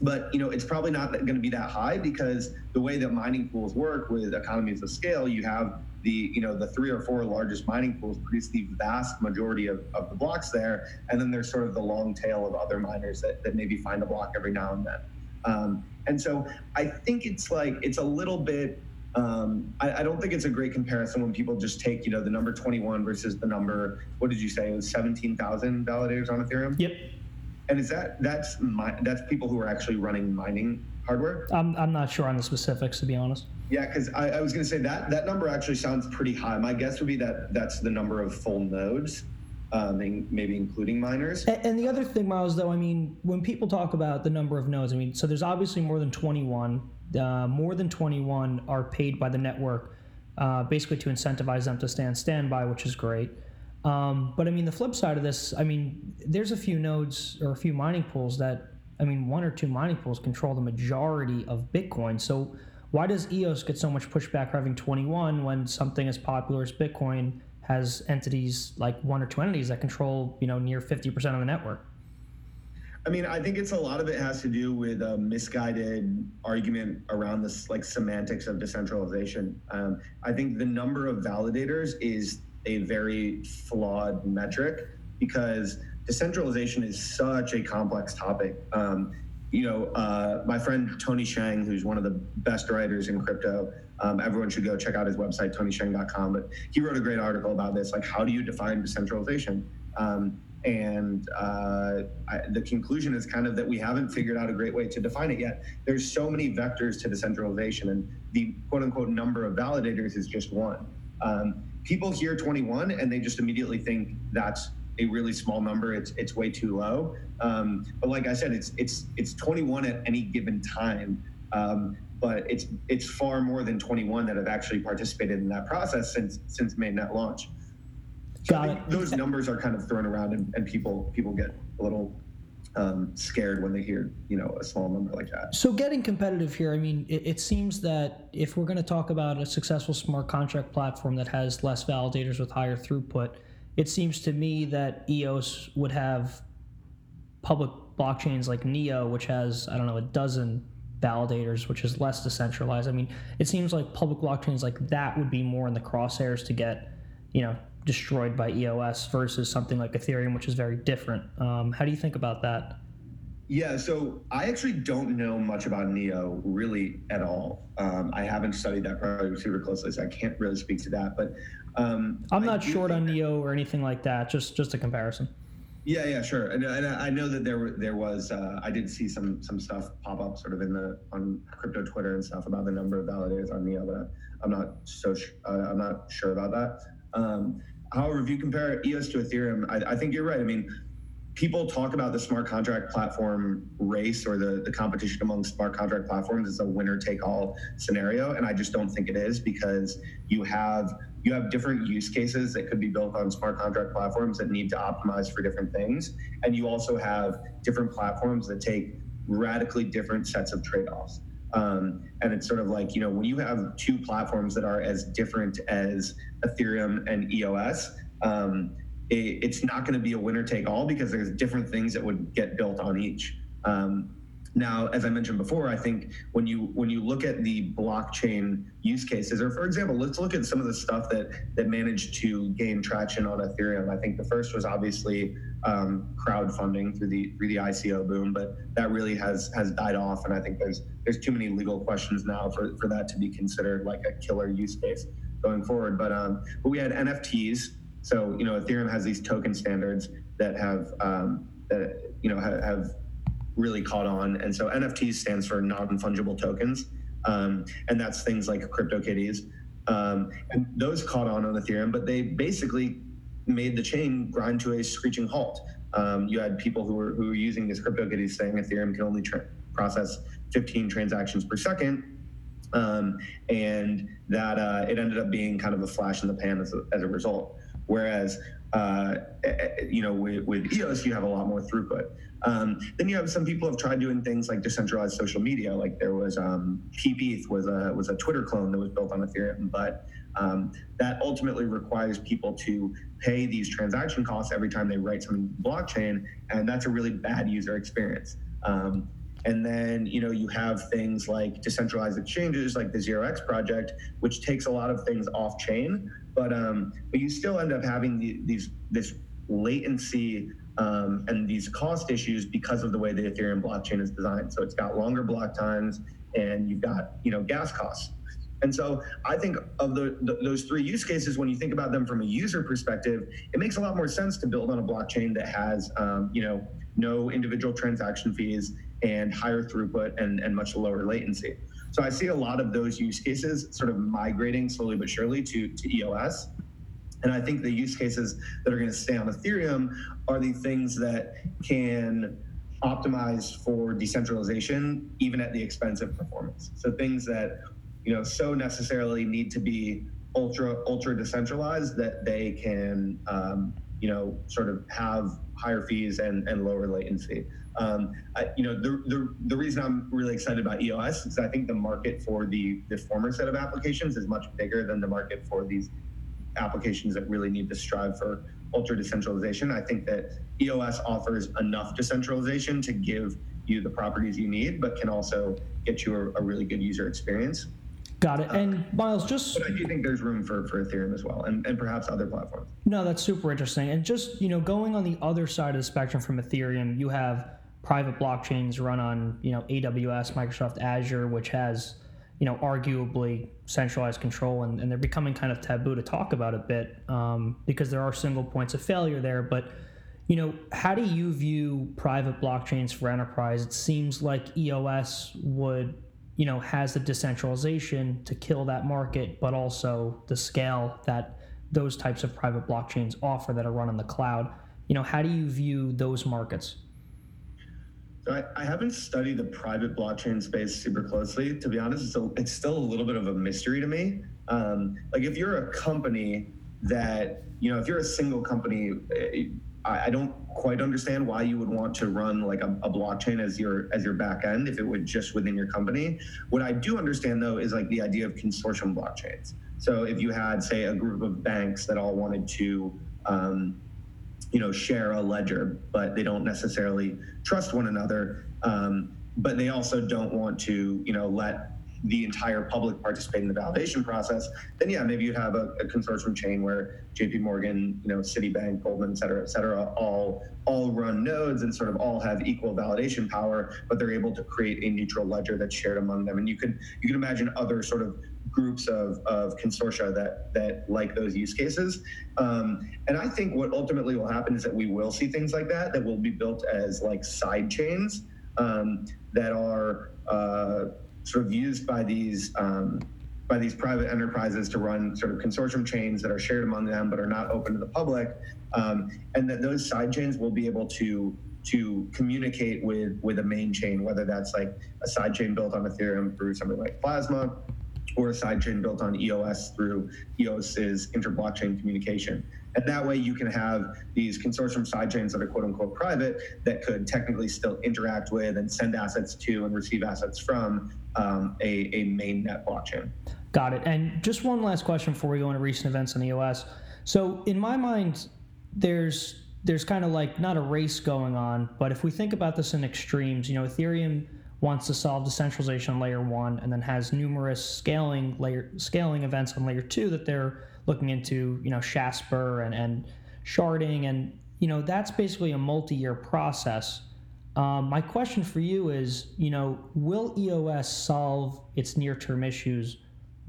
but you know it's probably not going to be that high because the way that mining pools work with economies of scale you have the you know the three or four largest mining pools produce the vast majority of, of the blocks there. And then there's sort of the long tail of other miners that, that maybe find a block every now and then. Um, and so i think it's like it's a little bit um, I, I, don't think it's a great comparison when people just take you know the number 21 versus the number what did you say it was 17,000 validators on ethereum? Yep. And is that that's my, that's people who are actually running mining hardware i'm, I'm not sure on the specifics to be honest yeah, because I, I, was going to say that that number actually sounds pretty high. My guess would be that that's the number of full nodes. um, maybe including miners. And, and, the other thing, Myles, though, I mean, when people talk about the number of nodes, I mean, so there's obviously more than 21. Uh, more than 21 are paid by the network, uh, basically to incentivize them to stand standby, which is great. Um, but I mean, the flip side of this, I mean, there's a few nodes or a few mining pools that, I mean, one or two mining pools control the majority of Bitcoin. So why does EOS get so much pushback for having 21 when something as popular as Bitcoin has entities like one or two entities that control, you know, near 50% of the network? I mean, I think it's a lot of it has to do with a misguided argument around this like semantics of decentralization. Um, I think the number of validators is a very flawed metric because decentralization is such a complex topic. Um, you know, uh, my friend Tony Sheng, who's one of the best writers in crypto, um, everyone should go check out his website, tonysheng.com. But he wrote a great article about this, like how do you define decentralization? Um, and uh, I, the conclusion is kind of that we haven't figured out a great way to define it yet. There's so many vectors to decentralization, and the quote unquote number of validators is just one. Um, people hear 21 and they just immediately think that's a really small number. It's it's way too low. Um, but like I said, it's it's it's 21 at any given time. Um, but it's it's far more than 21 that have actually participated in that process since since mainnet launch. So Got it. those numbers are kind of thrown around, and, and people people get a little um, scared when they hear you know a small number like that. So getting competitive here, I mean, it, it seems that if we're going to talk about a successful smart contract platform that has less validators with higher throughput, it seems to me that EOS would have public blockchains like Neo, which has I don't know a dozen validators, which is less decentralized. I mean, it seems like public blockchains like that would be more in the crosshairs to get, you know, destroyed by EOS versus something like Ethereum, which is very different. Um, how do you think about that? Yeah, so I actually don't know much about Neo really at all. Um, I haven't studied that project super closely, so I can't really speak to that. But um, I'm not short on Neo or anything like that. Just just a comparison. Yeah, yeah, sure. And, and I know that there there was uh, I did see some some stuff pop up sort of in the on crypto Twitter and stuff about the number of validators on Neo, but I'm not so uh, I'm not sure about that. Um, however, if you compare EOS to Ethereum, I, I think you're right. I mean, people talk about the smart contract platform race or the, the competition among smart contract platforms as a winner take all scenario. And I just don't think it is because you have you have different use cases that could be built on smart contract platforms that need to optimize for different things. And you also have different platforms that take radically different sets of trade-offs. Um, and it's sort of like, you know, when you have two platforms that are as different as Ethereum and EOS, um, it, it's not going to be a winner take all because there's different things that would get built on each. Um, now, as I mentioned before, I think when you when you look at the blockchain use cases, or for example, let's look at some of the stuff that that managed to gain traction on Ethereum. I think the first was obviously um, crowdfunding through the through the ICO boom, but that really has has died off, and I think there's there's too many legal questions now for, for that to be considered like a killer use case going forward. But um, but we had NFTs. So you know, Ethereum has these token standards that have um, that you know have, have really caught on. And so NFT stands for non fungible tokens. Um, and that's things like CryptoKitties. Um, and those caught on on Ethereum, but they basically made the chain grind to a screeching halt. Um, you had people who were who were using these CryptoKitties saying Ethereum can only tra- process 15 transactions per second, um, and that uh, it ended up being kind of a flash in the pan as a, as a result. Whereas, uh, eh, eh, you know, with, with EOS, you have a lot more throughput. Um, then you have some people have tried doing things like decentralized social media. Like there was um, PeepETH was a was a Twitter clone that was built on Ethereum, but um, that ultimately requires people to pay these transaction costs every time they write something blockchain, and that's a really bad user experience. Um, and then you know you have things like decentralized exchanges, like the Zero X project, which takes a lot of things off chain, but um, but you still end up having the, these this latency um, and these cost issues because of the way the Ethereum blockchain is designed. So it's got longer block times, and you've got you know gas costs. And so I think of the, the, those three use cases, when you think about them from a user perspective, it makes a lot more sense to build on a blockchain that has um, you know no individual transaction fees and higher throughput and, and much lower latency. So I see a lot of those use cases sort of migrating slowly but surely to, to EOS. And I think the use cases that are going to stay on Ethereum are the things that can optimize for decentralization, even at the expense of performance. So things that you know so necessarily need to be ultra ultra decentralized that they can um, you know sort of have higher fees and, and lower latency. Um, I, you know the, the the reason I'm really excited about EOS is I think the market for the the former set of applications is much bigger than the market for these applications that really need to strive for ultra decentralization. I think that EOS offers enough decentralization to give you the properties you need, but can also get you a, a really good user experience. Got it. And Myles, just But I do think there's room for, for Ethereum as well, and, and perhaps other platforms. no, that's super interesting. And just you know, going on the other side of the spectrum from Ethereum, you have private blockchains run on you know AWS, Microsoft Azure, which has you know arguably centralized control, and, and they're becoming kind of taboo to talk about a bit um, because there are single points of failure there. But you know, how do you view private blockchains for enterprise? It seems like EOS would you know has the decentralization to kill that market, but also the scale that those types of private blockchains offer that are run in the cloud. You know, how do you view those markets? So I, I haven't studied the private blockchain space super closely. To be honest, it's, a, it's still a little bit of a mystery to me. Um, like if you're a company that, you know, if you're a single company, eh, I, I don't quite understand why you would want to run like a, a blockchain as your as your back end if it were just within your company. What I do understand though is like the idea of consortium blockchains. So if you had, say, a group of banks that all wanted to um, you know share a ledger but they don't necessarily trust one another um, but they also don't want to you know let the entire public participate in the validation process then yeah maybe you'd have a, a consortium chain where jp morgan you know citibank goldman et cetera et cetera all all run nodes and sort of all have equal validation power but they're able to create a neutral ledger that's shared among them and you could you can imagine other sort of groups of, of consortia that that like those use cases. Um, and I think what ultimately will happen is that we will see things like that that will be built as like side chains um, that are uh, sort of used by these um, by these private enterprises to run sort of consortium chains that are shared among them but are not open to the public, um, and that those side chains will be able to to communicate with with a main chain, whether that's like a side chain built on Ethereum through something like Plasma, or a sidechain built on EOS through EOS's inter-blockchain communication. And that way you can have these consortium sidechains that are quote unquote private that could technically still interact with and send assets to and receive assets from um, a, a main net blockchain. Got it. And just one last question before we go into recent events on EOS. So in my mind, there's there's kind of like not a race going on, but if we think about this in extremes, you know, Ethereum wants to solve decentralization on layer one and then has numerous scaling layer scaling events on layer two that they're looking into you know shasper and, and sharding. And you know that's basically a multi-year process. Um, my question for you is you know will eos solve its near-term issues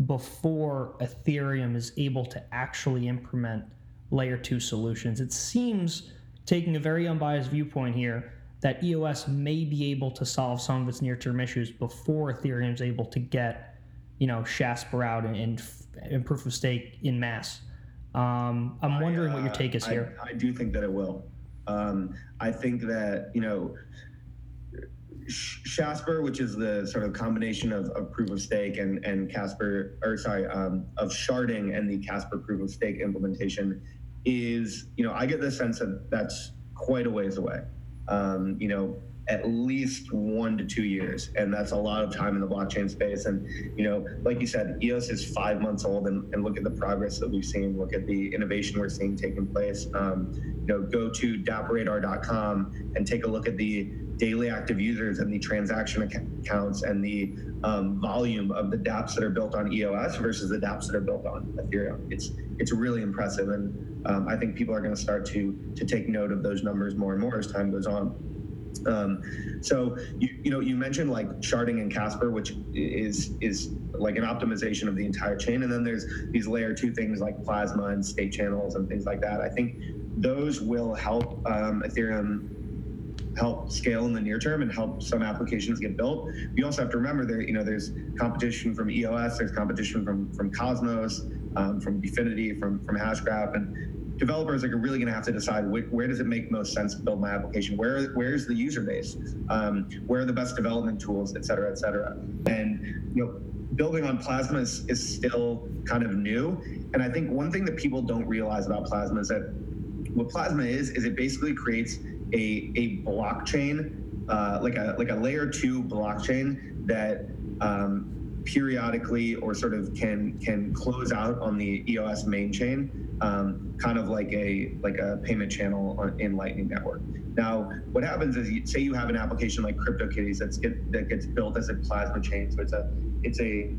before ethereum is able to actually implement layer two solutions? It seems taking a very unbiased viewpoint here that EOS may be able to solve some of its near-term issues before Ethereum is able to get, you know, Shasper out and, and, and proof of stake in mass. Um, I'm wondering I, uh, what your take is I, here. I do think that it will. Um, I think that you know. Shasper, which is the sort of combination of, of proof of stake and, and Casper, or sorry, um, of sharding and the Casper proof of stake implementation, is you know I get the sense that that's quite a ways away um, you know, at least one to two years. And that's a lot of time in the blockchain space. And, you know, like you said, EOS is five months old and, and look at the progress that we've seen, look at the innovation we're seeing taking place. Um, you know, go to dappradar.com and take a look at the daily active users and the transaction accounts and the um, volume of the dApps that are built on EOS versus the dApps that are built on Ethereum. It's it's really impressive, and um, I think people are going to start to to take note of those numbers more and more as time goes on. Um, so you, you know you mentioned like sharding and Casper, which is is like an optimization of the entire chain, and then there's these layer two things like Plasma and state channels and things like that. I think those will help um, Ethereum help scale in the near term and help some applications get built. You also have to remember there, you know, there's competition from EOS, there's competition from from Cosmos, um, from Dfinity, from from Hashgraph, and developers are really going to have to decide wh- where does it make most sense to build my application, where where's the user base, um, where are the best development tools, et cetera, et cetera, and you know. Building on Plasma is, is still kind of new. And I think one thing that people don't realize about Plasma is that what Plasma is, is it basically creates a, a blockchain, uh, like a like a layer two blockchain that um, periodically or sort of can can close out on the EOS main chain, um, kind of like a like a payment channel on, in Lightning Network. Now, what happens is, you, say you have an application like CryptoKitties that's get, that gets built as a Plasma chain, so it's a it's a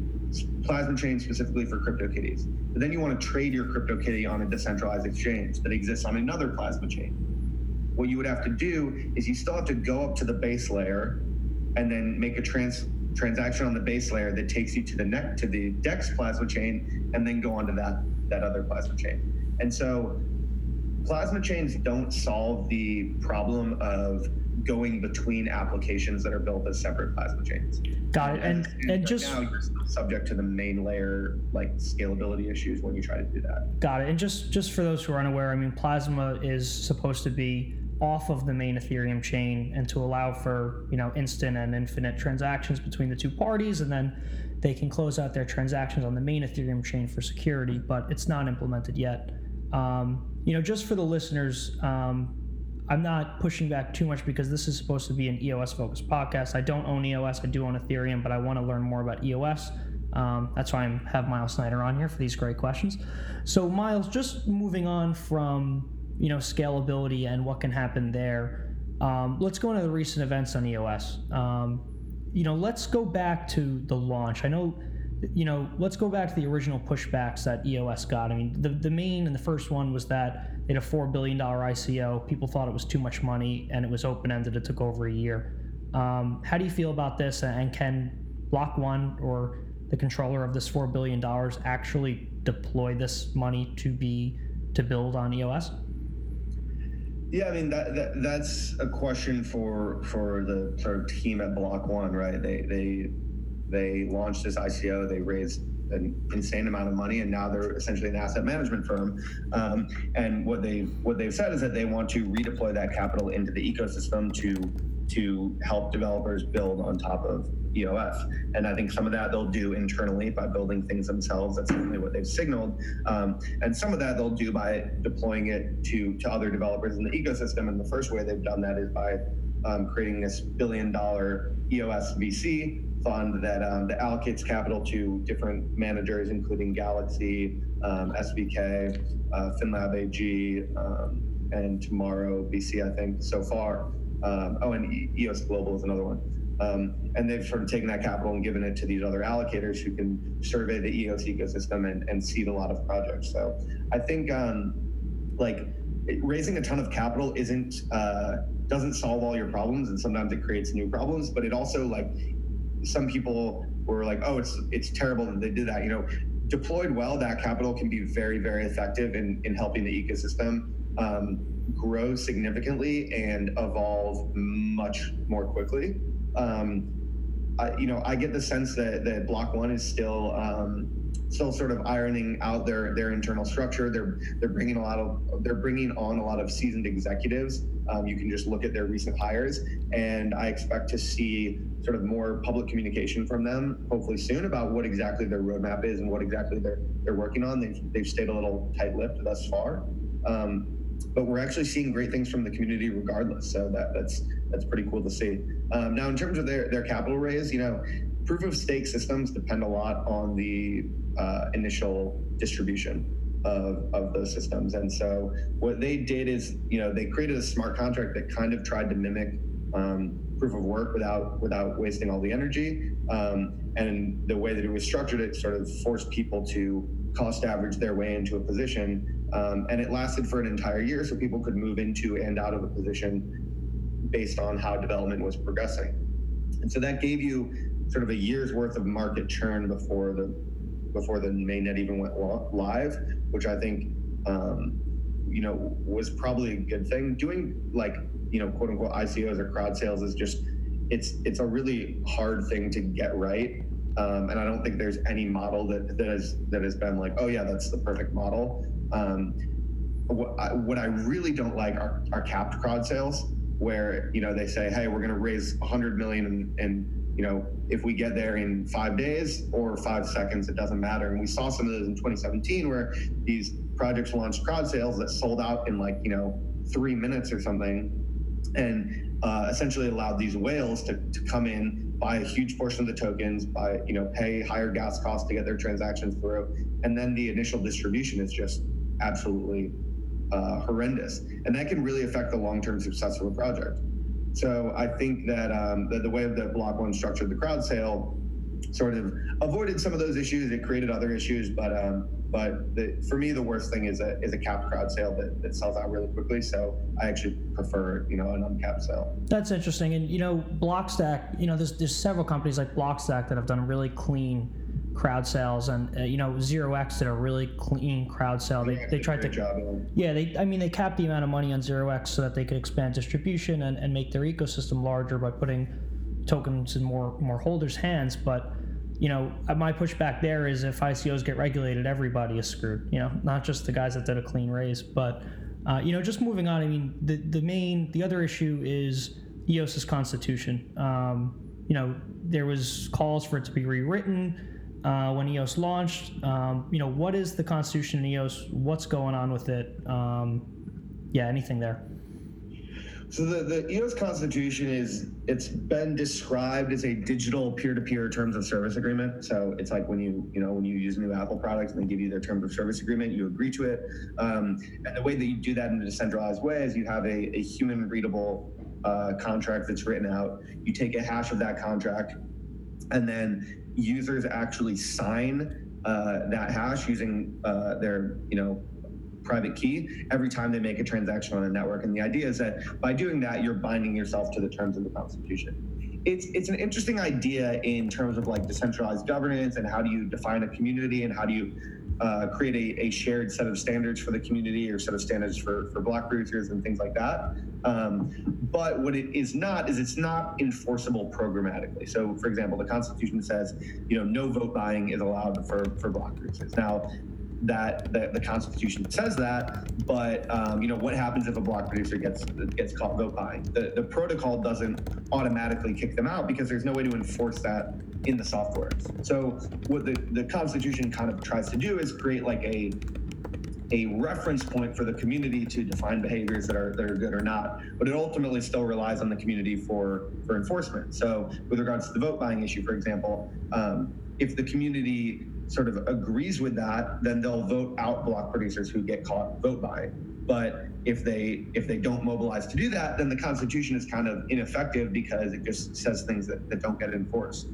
plasma chain specifically for CryptoKitties. But then you want to trade your CryptoKitty on a decentralized exchange that exists on another plasma chain. What you would have to do is you still have to go up to the base layer and then make a trans transaction on the base layer that takes you to the neck to the DEX plasma chain and then go onto that that other plasma chain. And so plasma chains don't solve the problem of going between applications that are built as separate plasma chains. Got it. And and, right just now you're still subject to the main layer like scalability issues when you try to do that. got it. And just just for those who are unaware, I mean, Plasma is supposed to be off of the main Ethereum chain and to allow for you know instant and infinite transactions between the two parties, and then they can close out their transactions on the main Ethereum chain for security. But it's not implemented yet. Um, you know, just for the listeners, um, I'm not pushing back too much because this is supposed to be an EOS focused podcast. I don't own EOS, I do own Ethereum, but I want to learn more about EOS. Um, that's why I have Myles Snider on here for these great questions. So, Myles, just moving on from you know scalability and what can happen there, um, let's go into the recent events on EOS. Um, you know, let's go back to the launch. I know you know, let's go back to the original pushbacks that EOS got. I mean, the, the main and the first one was that they had a $4 billion ICO. People thought it was too much money and it was open ended. It took over a year. Um, how do you feel about this? And can Block One or the controller of this $4 billion actually deploy this money to be to build on EOS? Yeah, I mean that, that that's a question for for the sort of team at Block One, right? They they they launched this ICO. They raised an insane amount of money, and now they're essentially an asset management firm. Um, and what they what they've said is that they want to redeploy that capital into the ecosystem to to help developers build on top of EOS. And I think some of that they'll do internally by building things themselves. That's certainly what they've signaled. Um, and some of that they'll do by deploying it to to other developers in the ecosystem. And the first way they've done that is by um, creating this billion dollar EOS VC fund that, um, that allocates capital to different managers, including Galaxy, um, SVK, uh, FinLab AG, um, and Tomorrow BC, I think, so far. Um, oh, and EOS Global is another one. Um, and they've sort of taken that capital and given it to these other allocators who can survey the EOS ecosystem and, and seed a lot of projects. So I think um, like raising a ton of capital isn't uh, doesn't solve all your problems, and sometimes it creates new problems. But it also like some people were like, oh, it's it's terrible that they did that. You know, deployed well, that capital can be very very effective in in helping the ecosystem um, grow significantly and evolve much more quickly. Um, I, you know, I get the sense that that Block One is still um, still sort of ironing out their their internal structure. They're they're bringing a lot of they're bringing on a lot of seasoned executives. Um, you can just look at their recent hires, and I expect to see sort of more public communication from them hopefully soon about what exactly their roadmap is and what exactly they're they're working on. They've they've stayed a little tight-lipped thus far. Um, but we're actually seeing great things from the community regardless. So that that's that's pretty cool to see. Um, now, in terms of their their capital raise, you know, proof of stake systems depend a lot on the uh, initial distribution of, of those systems. And so what they did is, you know, they created a smart contract that kind of tried to mimic um, proof of work without without wasting all the energy. Um, and the way that it was structured, it sort of forced people to cost average their way into a position. Um, and it lasted for an entire year, so people could move into and out of a position based on how development was progressing. And so that gave you sort of a year's worth of market churn before the before the mainnet even went live, which I think um, you know was probably a good thing. Doing like you know quote unquote ICOs or crowd sales is just it's it's a really hard thing to get right. Um, and I don't think there's any model that, that has that has been like, oh yeah, that's the perfect model. Um, what, I, what I really don't like are, are capped crowd sales, where you know they say, hey, we're going to raise 100 million, and, and you know if we get there in five days or five seconds, it doesn't matter. And we saw some of those in 2017, where these projects launched crowd sales that sold out in like you know three minutes or something, and uh, essentially allowed these whales to, to come in, buy a huge portion of the tokens, buy you know pay higher gas costs to get their transactions through, and then the initial distribution is just absolutely uh, horrendous, and that can really affect the long-term success of a project. So I think that um, the, the way that Block One structured the crowd sale sort of avoided some of those issues. It created other issues, but um, but the, for me, the worst thing is a is a capped crowd sale that, that sells out really quickly. So I actually prefer you know an uncapped sale. That's interesting, and you know Blockstack. You know, there's there's several companies like Blockstack that have done really clean crowd sales and uh, you know zero x did a really clean crowd sale they, they tried to job, yeah they i mean they capped the amount of money on zero x so that they could expand distribution and, and make their ecosystem larger by putting tokens in more more holders hands. But you know my pushback there is if icos get regulated everybody is screwed you know not just the guys that did a clean raise. But uh, you know just moving on i mean the the main the other issue is eos's constitution. Um, you know there was calls for it to be rewritten uh, when EOS launched. Um, you know, what is the constitution in EOS? What's going on with it? Um, yeah, anything there? So the, the EOS constitution is it's been described as a digital peer-to-peer terms of service agreement. So it's like when you you know when you use new Apple products and they give you their terms of service agreement, you agree to it. Um, and the way that you do that in a decentralized way is you have a, a human readable uh, contract that's written out. You take a hash of that contract, and then users actually sign uh, that hash using uh, their, you know, private key every time they make a transaction on a network. And the idea is that by doing that, you're binding yourself to the terms of the Constitution. It's it's an interesting idea in terms of like decentralized governance and how do you define a community and how do you uh, create a, a, shared set of standards for the community or set of standards for, for block producers and things like that. Um, but what it is not is it's not enforceable programmatically. So, for example, the Constitution says, you know, no vote buying is allowed for, for block producers. Now, that, that the Constitution says that, but um, you know what happens if a block producer gets gets caught vote buying? The, the protocol doesn't automatically kick them out because there's no way to enforce that in the software. So what the, the Constitution kind of tries to do is create like a a reference point for the community to define behaviors that are that are good or not. But it ultimately still relies on the community for for enforcement. So with regards to the vote buying issue, for example, um, if the community sort of agrees with that, then they'll vote out block producers who get caught vote buying. But if they if they don't mobilize to do that, then the Constitution is kind of ineffective because it just says things that, that don't get enforced.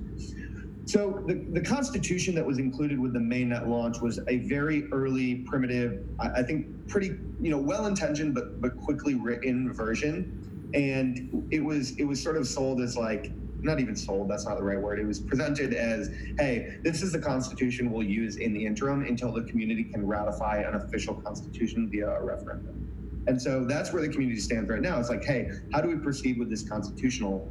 So the, the Constitution that was included with the mainnet launch was a very early, primitive, I, I think pretty, you know, well-intentioned but but quickly written version. And it was it was sort of sold as like not even sold, that's not the right word. It was presented as, hey, this is the constitution we'll use in the interim until the community can ratify an official constitution via a referendum. And so that's where the community stands right now. It's like, hey, how do we proceed with this constitutional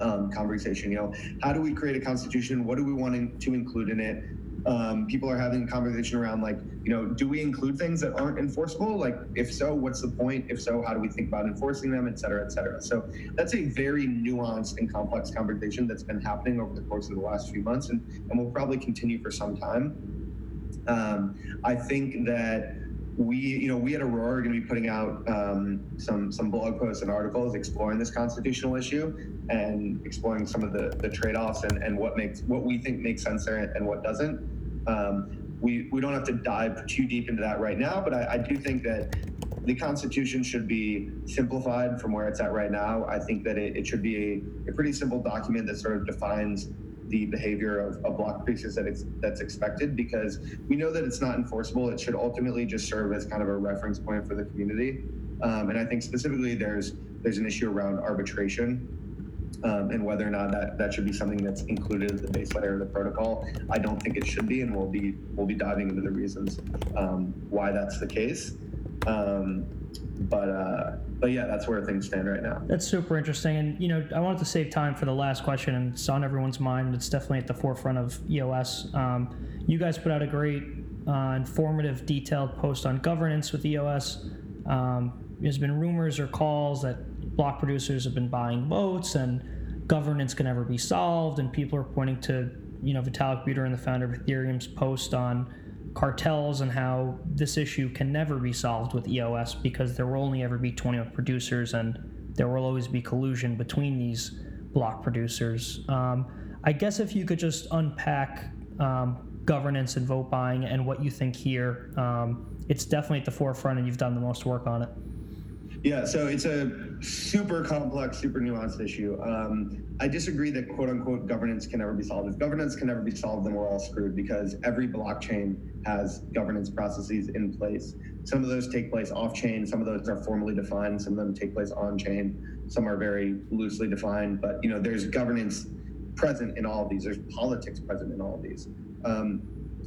um, conversation? You know, how do we create a constitution? What do we want to include in it? Um, people are having a conversation around like, you know, do we include things that aren't enforceable? Like, if so, what's the point? If so, how do we think about enforcing them, et cetera, et cetera? So that's a very nuanced and complex conversation that's been happening over the course of the last few months and, and will probably continue for some time. Um, I think that we, you know, we at Aurora are going to be putting out um, some some blog posts and articles exploring this constitutional issue and exploring some of the, the trade-offs and, and what makes what we think makes sense there and what doesn't. Um, we, we don't have to dive too deep into that right now, but I, I do think that the Constitution should be simplified from where it's at right now. I think that it, it should be a, a pretty simple document that sort of defines the behavior of, of block pieces that it's, that's expected because we know that it's not enforceable. It should ultimately just serve as kind of a reference point for the community. Um, and I think specifically there's there's an issue around arbitration um, and whether or not that, that should be something that's included as the base layer of the protocol. I don't think it should be, and we'll be we'll be diving into the reasons um, why that's the case. Um, but uh, but yeah, that's where things stand right now. That's super interesting. And, you know, I wanted to save time for the last question, and it's on everyone's mind. It's definitely at the forefront of EOS. Um, you guys put out a great, uh, informative, detailed post on governance with EOS. Um, there's been rumors or calls that block producers have been buying votes and governance can never be solved. And people are pointing to, you know, Vitalik Buterin, the founder of Ethereum's post on cartels and how this issue can never be solved with EOS because there will only ever be 21 producers and there will always be collusion between these block producers. Um, I guess if you could just unpack um, governance and vote buying and what you think here, um, it's definitely at the forefront and you've done the most work on it. Yeah, so it's a super complex, super nuanced issue. Um, I disagree that quote unquote governance can never be solved. If governance can never be solved, then we're all screwed because every blockchain has governance processes in place. Some of those take place off chain, some of those are formally defined, some of them take place on chain, some are very loosely defined, but you know, there's governance present in all of these, there's politics present in all of these. Um,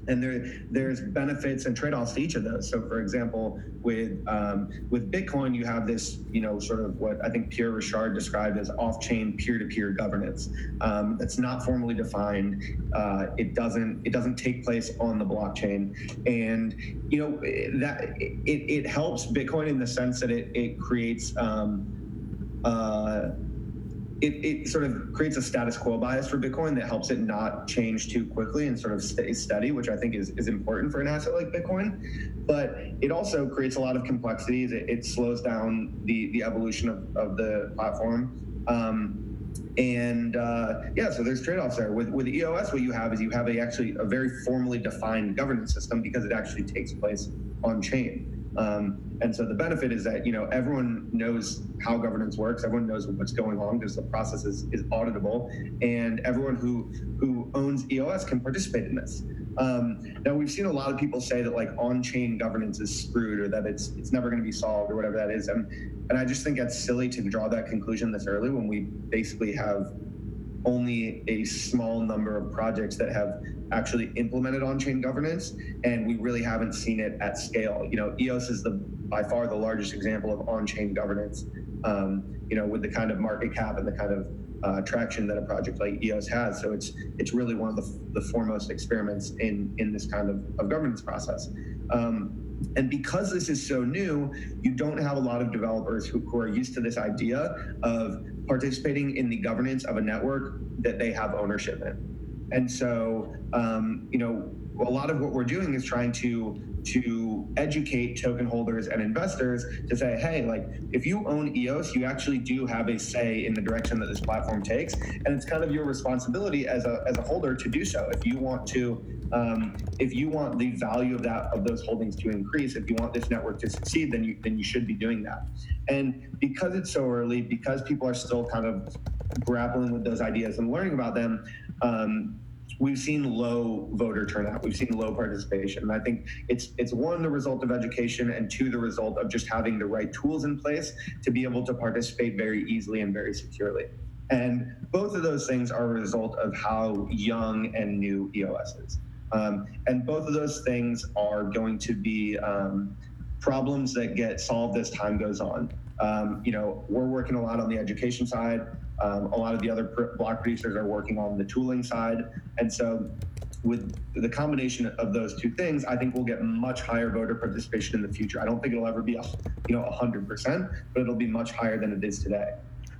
and there there's benefits and trade-offs to each of those. So, for example, with um, with Bitcoin, you have this, you know, sort of what I think Pierre Rochard described as off-chain peer-to-peer governance. Um, that's not formally defined. Uh, it doesn't it doesn't take place on the blockchain, and you know that it, it helps Bitcoin in the sense that it it creates. Um, uh, it, it sort of creates a status quo bias for Bitcoin that helps it not change too quickly and sort of stay steady, which I think is, is important for an asset like Bitcoin. But it also creates a lot of complexities. It, it slows down the, the evolution of, of the platform. Um, and uh, yeah, so there's trade-offs there. With with EOS, what you have is you have a actually a very formally defined governance system because it actually takes place on chain. Um, and so the benefit is that you know everyone knows how governance works, everyone knows what's going on because the process is, is auditable, and everyone who who owns EOS can participate in this. Um, now we've seen a lot of people say that like on-chain governance is screwed or that it's it's never going to be solved or whatever that is, and and I just think that's silly to draw that conclusion this early when we basically have only a small number of projects that have actually implemented on-chain governance, and we really haven't seen it at scale. You know, EOS is the by far the largest example of on-chain governance. Um, you know, with the kind of market cap and the kind of uh, traction that a project like EOS has. So it's it's really one of the, the foremost experiments in in this kind of, of governance process. Um, and because this is so new, you don't have a lot of developers who, who are used to this idea of participating in the governance of a network that they have ownership in. And so, um, you know, a lot of what we're doing is trying to to educate token holders and investors to say, hey, like if you own EOS, you actually do have a say in the direction that this platform takes, and it's kind of your responsibility as a as a holder to do so. If you want to, um, if you want the value of that of those holdings to increase, if you want this network to succeed, then you then you should be doing that. And because it's so early, because people are still kind of grappling with those ideas and learning about them. Um, we've seen low voter turnout. We've seen low participation. And I think it's it's one the result of education and two the result of just having the right tools in place to be able to participate very easily and very securely. And both of those things are a result of how young and new EOS is. Um, and both of those things are going to be um, problems that get solved as time goes on. Um, you know, we're working a lot on the education side. Um, a lot of the other block producers are working on the tooling side. And so, with the combination of those two things, I think we'll get much higher voter participation in the future. I don't think it'll ever be, you know, 100%, but it'll be much higher than it is today.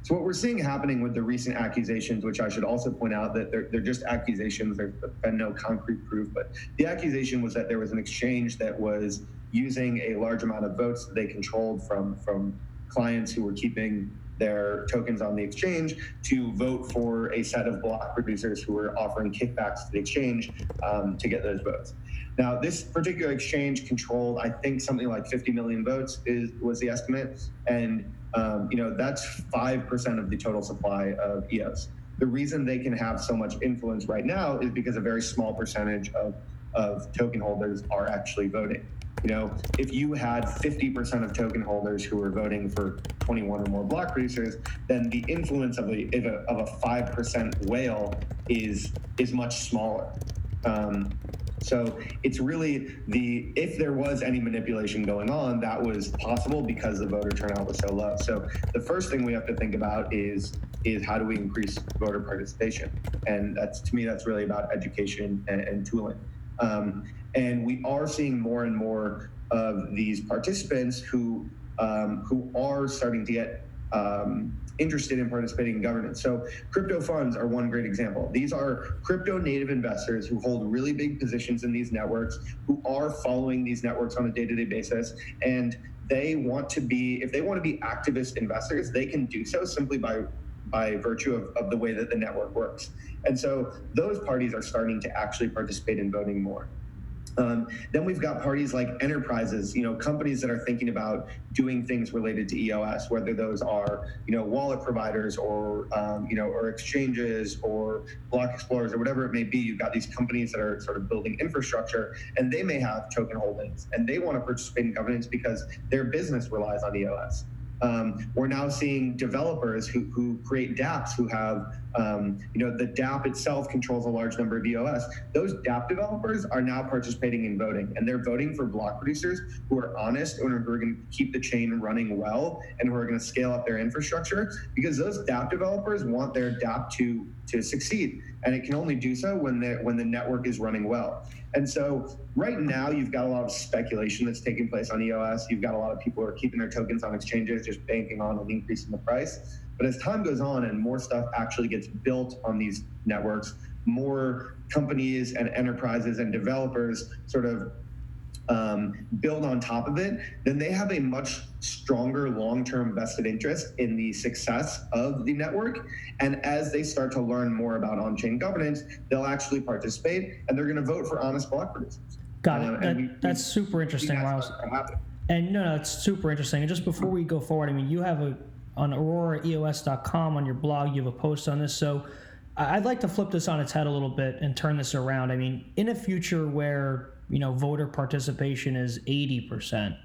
So what we're seeing happening with the recent accusations, which I should also point out that they're, they're just accusations, there's been no concrete proof, but the accusation was that there was an exchange that was using a large amount of votes that they controlled from from clients who were keeping their tokens on the exchange to vote for a set of block producers who were offering kickbacks to the exchange um, to get those votes. Now, this particular exchange controlled, I think, something like 50 million votes is was the estimate, and um, you know that's five percent of the total supply of EOS. The reason they can have so much influence right now is because a very small percentage of of token holders are actually voting. You know, if you had 50% of token holders who were voting for 21 or more block producers, then the influence of a, of a, 5% whale is is much smaller. Um, So it's really the if there was any manipulation going on, that was possible because the voter turnout was so low. So the first thing we have to think about is is how do we increase voter participation? And that's to me that's really about education and, and tooling. Um, and we are seeing more and more of these participants who um, who are starting to get um, interested in participating in governance. So crypto funds are one great example. These are crypto native investors who hold really big positions in these networks, who are following these networks on a day-to-day basis, and they want to be, if they want to be activist investors, they can do so simply by by virtue of, of the way that the network works. And so those parties are starting to actually participate in voting more. Um, then we've got parties like enterprises, you know, companies that are thinking about doing things related to EOS, whether those are, you know, wallet providers or, um, you know, or exchanges or block explorers or whatever it may be. You've got these companies that are sort of building infrastructure and they may have token holdings and they want to participate in governance because their business relies on EOS. Um, we're now seeing developers who, who create dApps who have, um, you know, the dApp itself controls a large number of EOS. Those dApp developers are now participating in voting, and they're voting for block producers who are honest and who are going to keep the chain running well and who are going to scale up their infrastructure because those dApp developers want their dApp to to succeed, and it can only do so when the when the network is running well. And so right now, you've got a lot of speculation that's taking place on EOS. You've got a lot of people who are keeping their tokens on exchanges, just banking on an increase in the price. But as time goes on and more stuff actually gets built on these networks, more companies and enterprises and developers sort of um, build on top of it, then they have a much stronger long term vested interest in the success of the network. And as they start to learn more about on chain governance, they'll actually participate and they're going to vote for honest block producers. Got it. Uh, that, we, that's super interesting, Myles. And no, no, it's super interesting. And just before we go forward, I mean, you have a on auroraeos.com on your blog, you have a post on this. So I'd like to flip this on its head a little bit and turn this around. I mean, in a future where you know voter participation is 80%,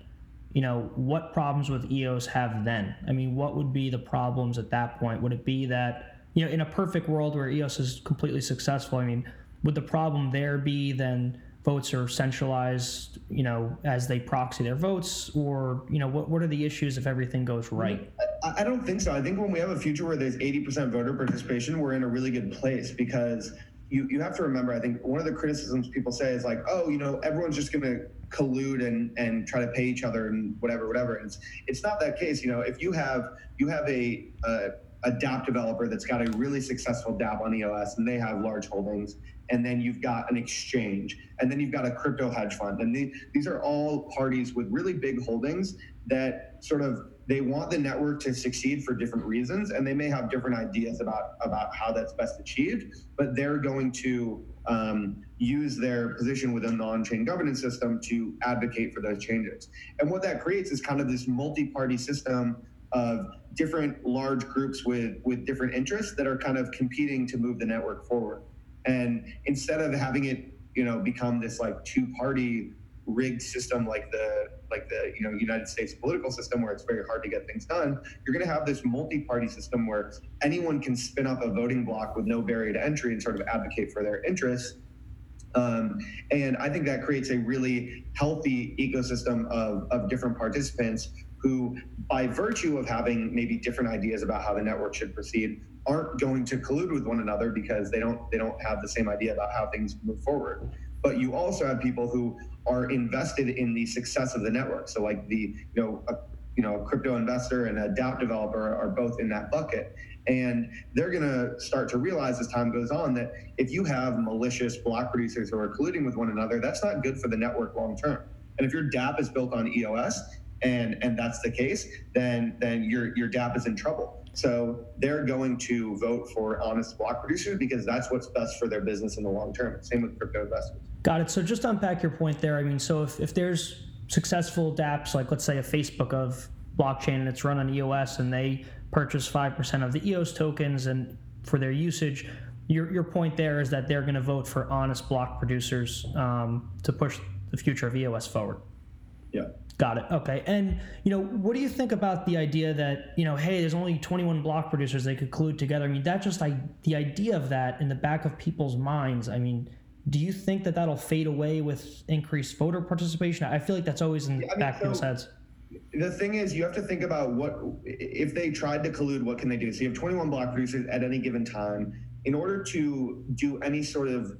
you know, what problems with EOS have then? I mean, what would be the problems at that point? Would it be that, you know, in a perfect world where EOS is completely successful, I mean, would the problem there be then votes are centralized, you know, as they proxy their votes, or you know, what what are the issues if everything goes right? I, don't think so. I think when we have a future where there's 80% voter participation, we're in a really good place because you, you have to remember, I think one of the criticisms people say is like, oh, you know, everyone's just going to collude and, and try to pay each other and whatever, whatever. And it's, it's not that case. You know, if you have, you have a, a, a dApp developer that's got a really successful dApp on EOS and they have large holdings, and then you've got an exchange, and then you've got a crypto hedge fund. And the, these are all parties with really big holdings that sort of they want the network to succeed for different reasons and they may have different ideas about about how that's best achieved but they're going to um, use their position within the on-chain governance system to advocate for those changes. And what that creates is kind of this multi-party system of different large groups with with different interests that are kind of competing to move the network forward. And instead of having it you know become this like two-party rigged system like the like the you know United States political system where it's very hard to get things done, you're going to have this multi-party system where anyone can spin up a voting block with no barrier to entry and sort of advocate for their interests. Um, and I think that creates a really healthy ecosystem of, of different participants who, by virtue of having maybe different ideas about how the network should proceed, aren't going to collude with one another because they don't they don't have the same idea about how things move forward. But you also have people who are invested in the success of the network. So like the you know a, you know a crypto investor and a dApp developer are both in that bucket. And they're going to start to realize as time goes on that if you have malicious block producers who are colluding with one another, that's not good for the network long term. And if your dApp is built on EOS and and that's the case, then then your your dApp is in trouble. So they're going to vote for honest block producers because that's what's best for their business in the long term. Same with crypto investors. Got it. So just unpack your point there. I mean, so if, if there's successful dApps, like let's say a Facebook of blockchain and it's run on EOS and they purchase 5% of the EOS tokens and for their usage, your, your point there is that they're going to vote for honest block producers um, to push the future of EOS forward. Yeah. Got it. Okay. And, you know, what do you think about the idea that, you know, hey, there's only 21 block producers they could collude together? I mean, that just, like the idea of that in the back of people's minds, I mean, do you think that that'll fade away with increased voter participation? I feel like that's always in the I mean, back of people's heads. The thing is, you have to think about what if they tried to collude. What can they do? So you have 21 block producers at any given time. In order to do any sort of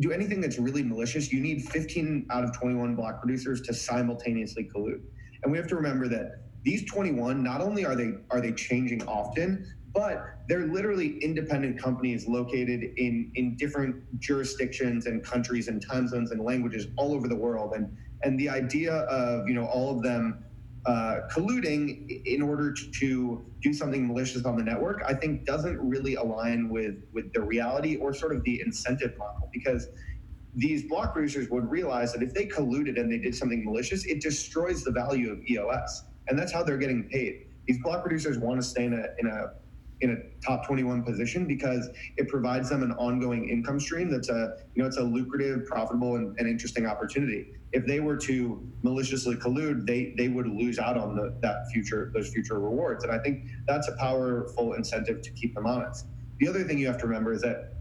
do anything that's really malicious, you need 15 out of 21 block producers to simultaneously collude. And we have to remember that these 21, not only are they are they changing often, but they're literally independent companies located in in different jurisdictions and countries and time zones and languages all over the world. And and the idea of you know all of them uh, colluding in order to do something malicious on the network, I think doesn't really align with with the reality or sort of the incentive model because these block producers would realize that if they colluded and they did something malicious, it destroys the value of EOS, and that's how they're getting paid. These block producers want to stay in a in a in a top 21 position because it provides them an ongoing income stream that's a you know it's a lucrative profitable and, and interesting opportunity. If they were to maliciously collude they they would lose out on the, that future those future rewards. And i think that's a powerful incentive to keep them honest. The other thing you have to remember is that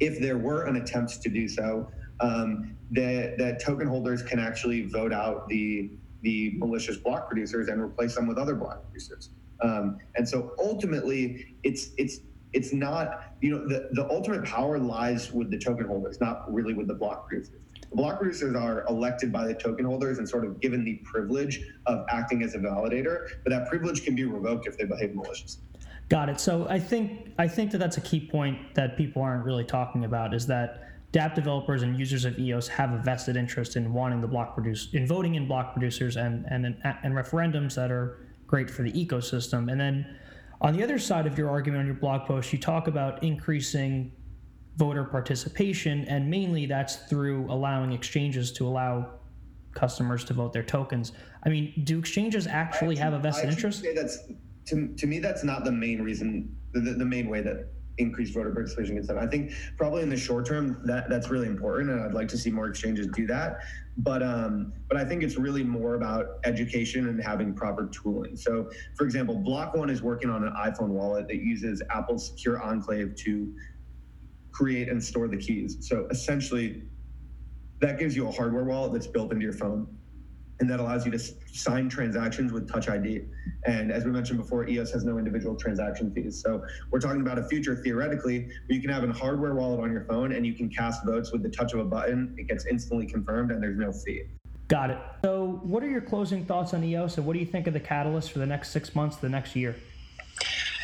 if there were an attempt to do so um, that that token holders can actually vote out the the malicious block producers and replace them with other block producers um, and so ultimately, it's it's it's not you know the, the ultimate power lies with the token holders, not really with the block producers. The block producers are elected by the token holders and sort of given the privilege of acting as a validator, but that privilege can be revoked if they behave maliciously. Got it. So I think I think that that's a key point that people aren't really talking about is that DApp developers and users of EOS have a vested interest in wanting the block produce in voting in block producers and and and referendums that are great for the ecosystem. And then on the other side of your argument on your blog post, you talk about increasing voter participation, and mainly that's through allowing exchanges to allow customers to vote their tokens. I mean, do exchanges actually have a vested interest? Say that's to, to me that's not the main reason the, the main way that increased voter participation gets done. I think probably in the short term that that's really important, and I'd like to see more exchanges do that. But um, but I think it's really more about education and having proper tooling. So, for example, Block One is working on an iPhone wallet that uses Apple's Secure Enclave to create and store the keys. So essentially, that gives you a hardware wallet that's built into your phone and that allows you to sign transactions with Touch ID. And as we mentioned before, EOS has no individual transaction fees. So we're talking about a future theoretically where you can have a hardware wallet on your phone and you can cast votes with the touch of a button. It gets instantly confirmed and there's no fee. Got it. So, what are your closing thoughts on EOS, and what do you think of the catalyst for the next six months, the next year?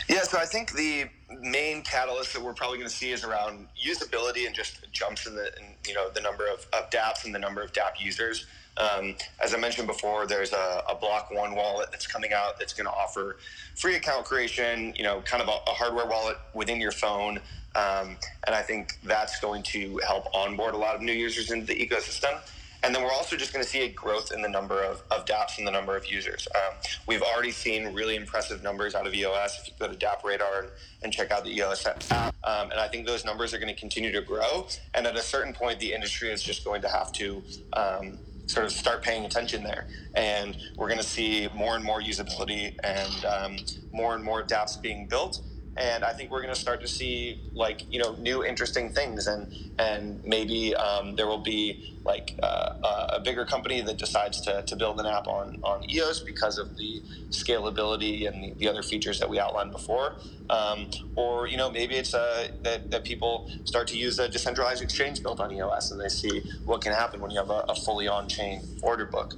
Yeah, so I think the main catalyst that we're probably going to see is around usability and just jumps in the in, you know the number of, of DApps and the number of DApp users. Um, as I mentioned before, there's a, a, Block One wallet that's coming out that's going to offer free account creation, you know, kind of a, a hardware wallet within your phone. Um, and I think that's going to help onboard a lot of new users into the ecosystem. And then we're also just going to see a growth in the number of, of dApps and the number of users. Um, we've already seen really impressive numbers out of EOS. If you go to DappRadar and, and check out the EOS app, um, and I think those numbers are going to continue to grow. And at a certain point, the industry is just going to have to um, sort of start paying attention there. And we're going to see more and more usability and um, more and more dApps being built and I think we're going to start to see like you know new interesting things, and and maybe um, there will be like uh, a bigger company that decides to, to build an app on on EOS because of the scalability and the, the other features that we outlined before, um, or you know maybe it's uh, that that people start to use a decentralized exchange built on EOS, and they see what can happen when you have a, a fully on chain order book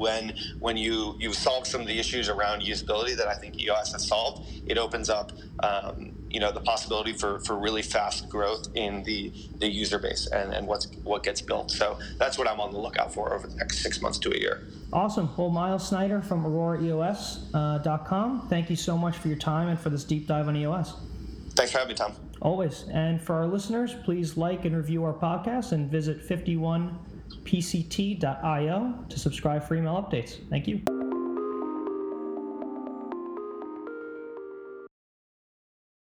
when when you you solve some of the issues around usability that I think EOS has solved, it opens up um, you know the possibility for, for really fast growth in the, the user base and, and what's what gets built. So that's what I'm on the lookout for over the next six months to a year. Awesome. Well, Myles Snider from AuroraEOS.com, uh, thank you so much for your time and for this deep dive on EOS. Thanks for having me, Tom. Always. And for our listeners, please like and review our podcast and visit 51 pct.io to subscribe for email updates. Thank you.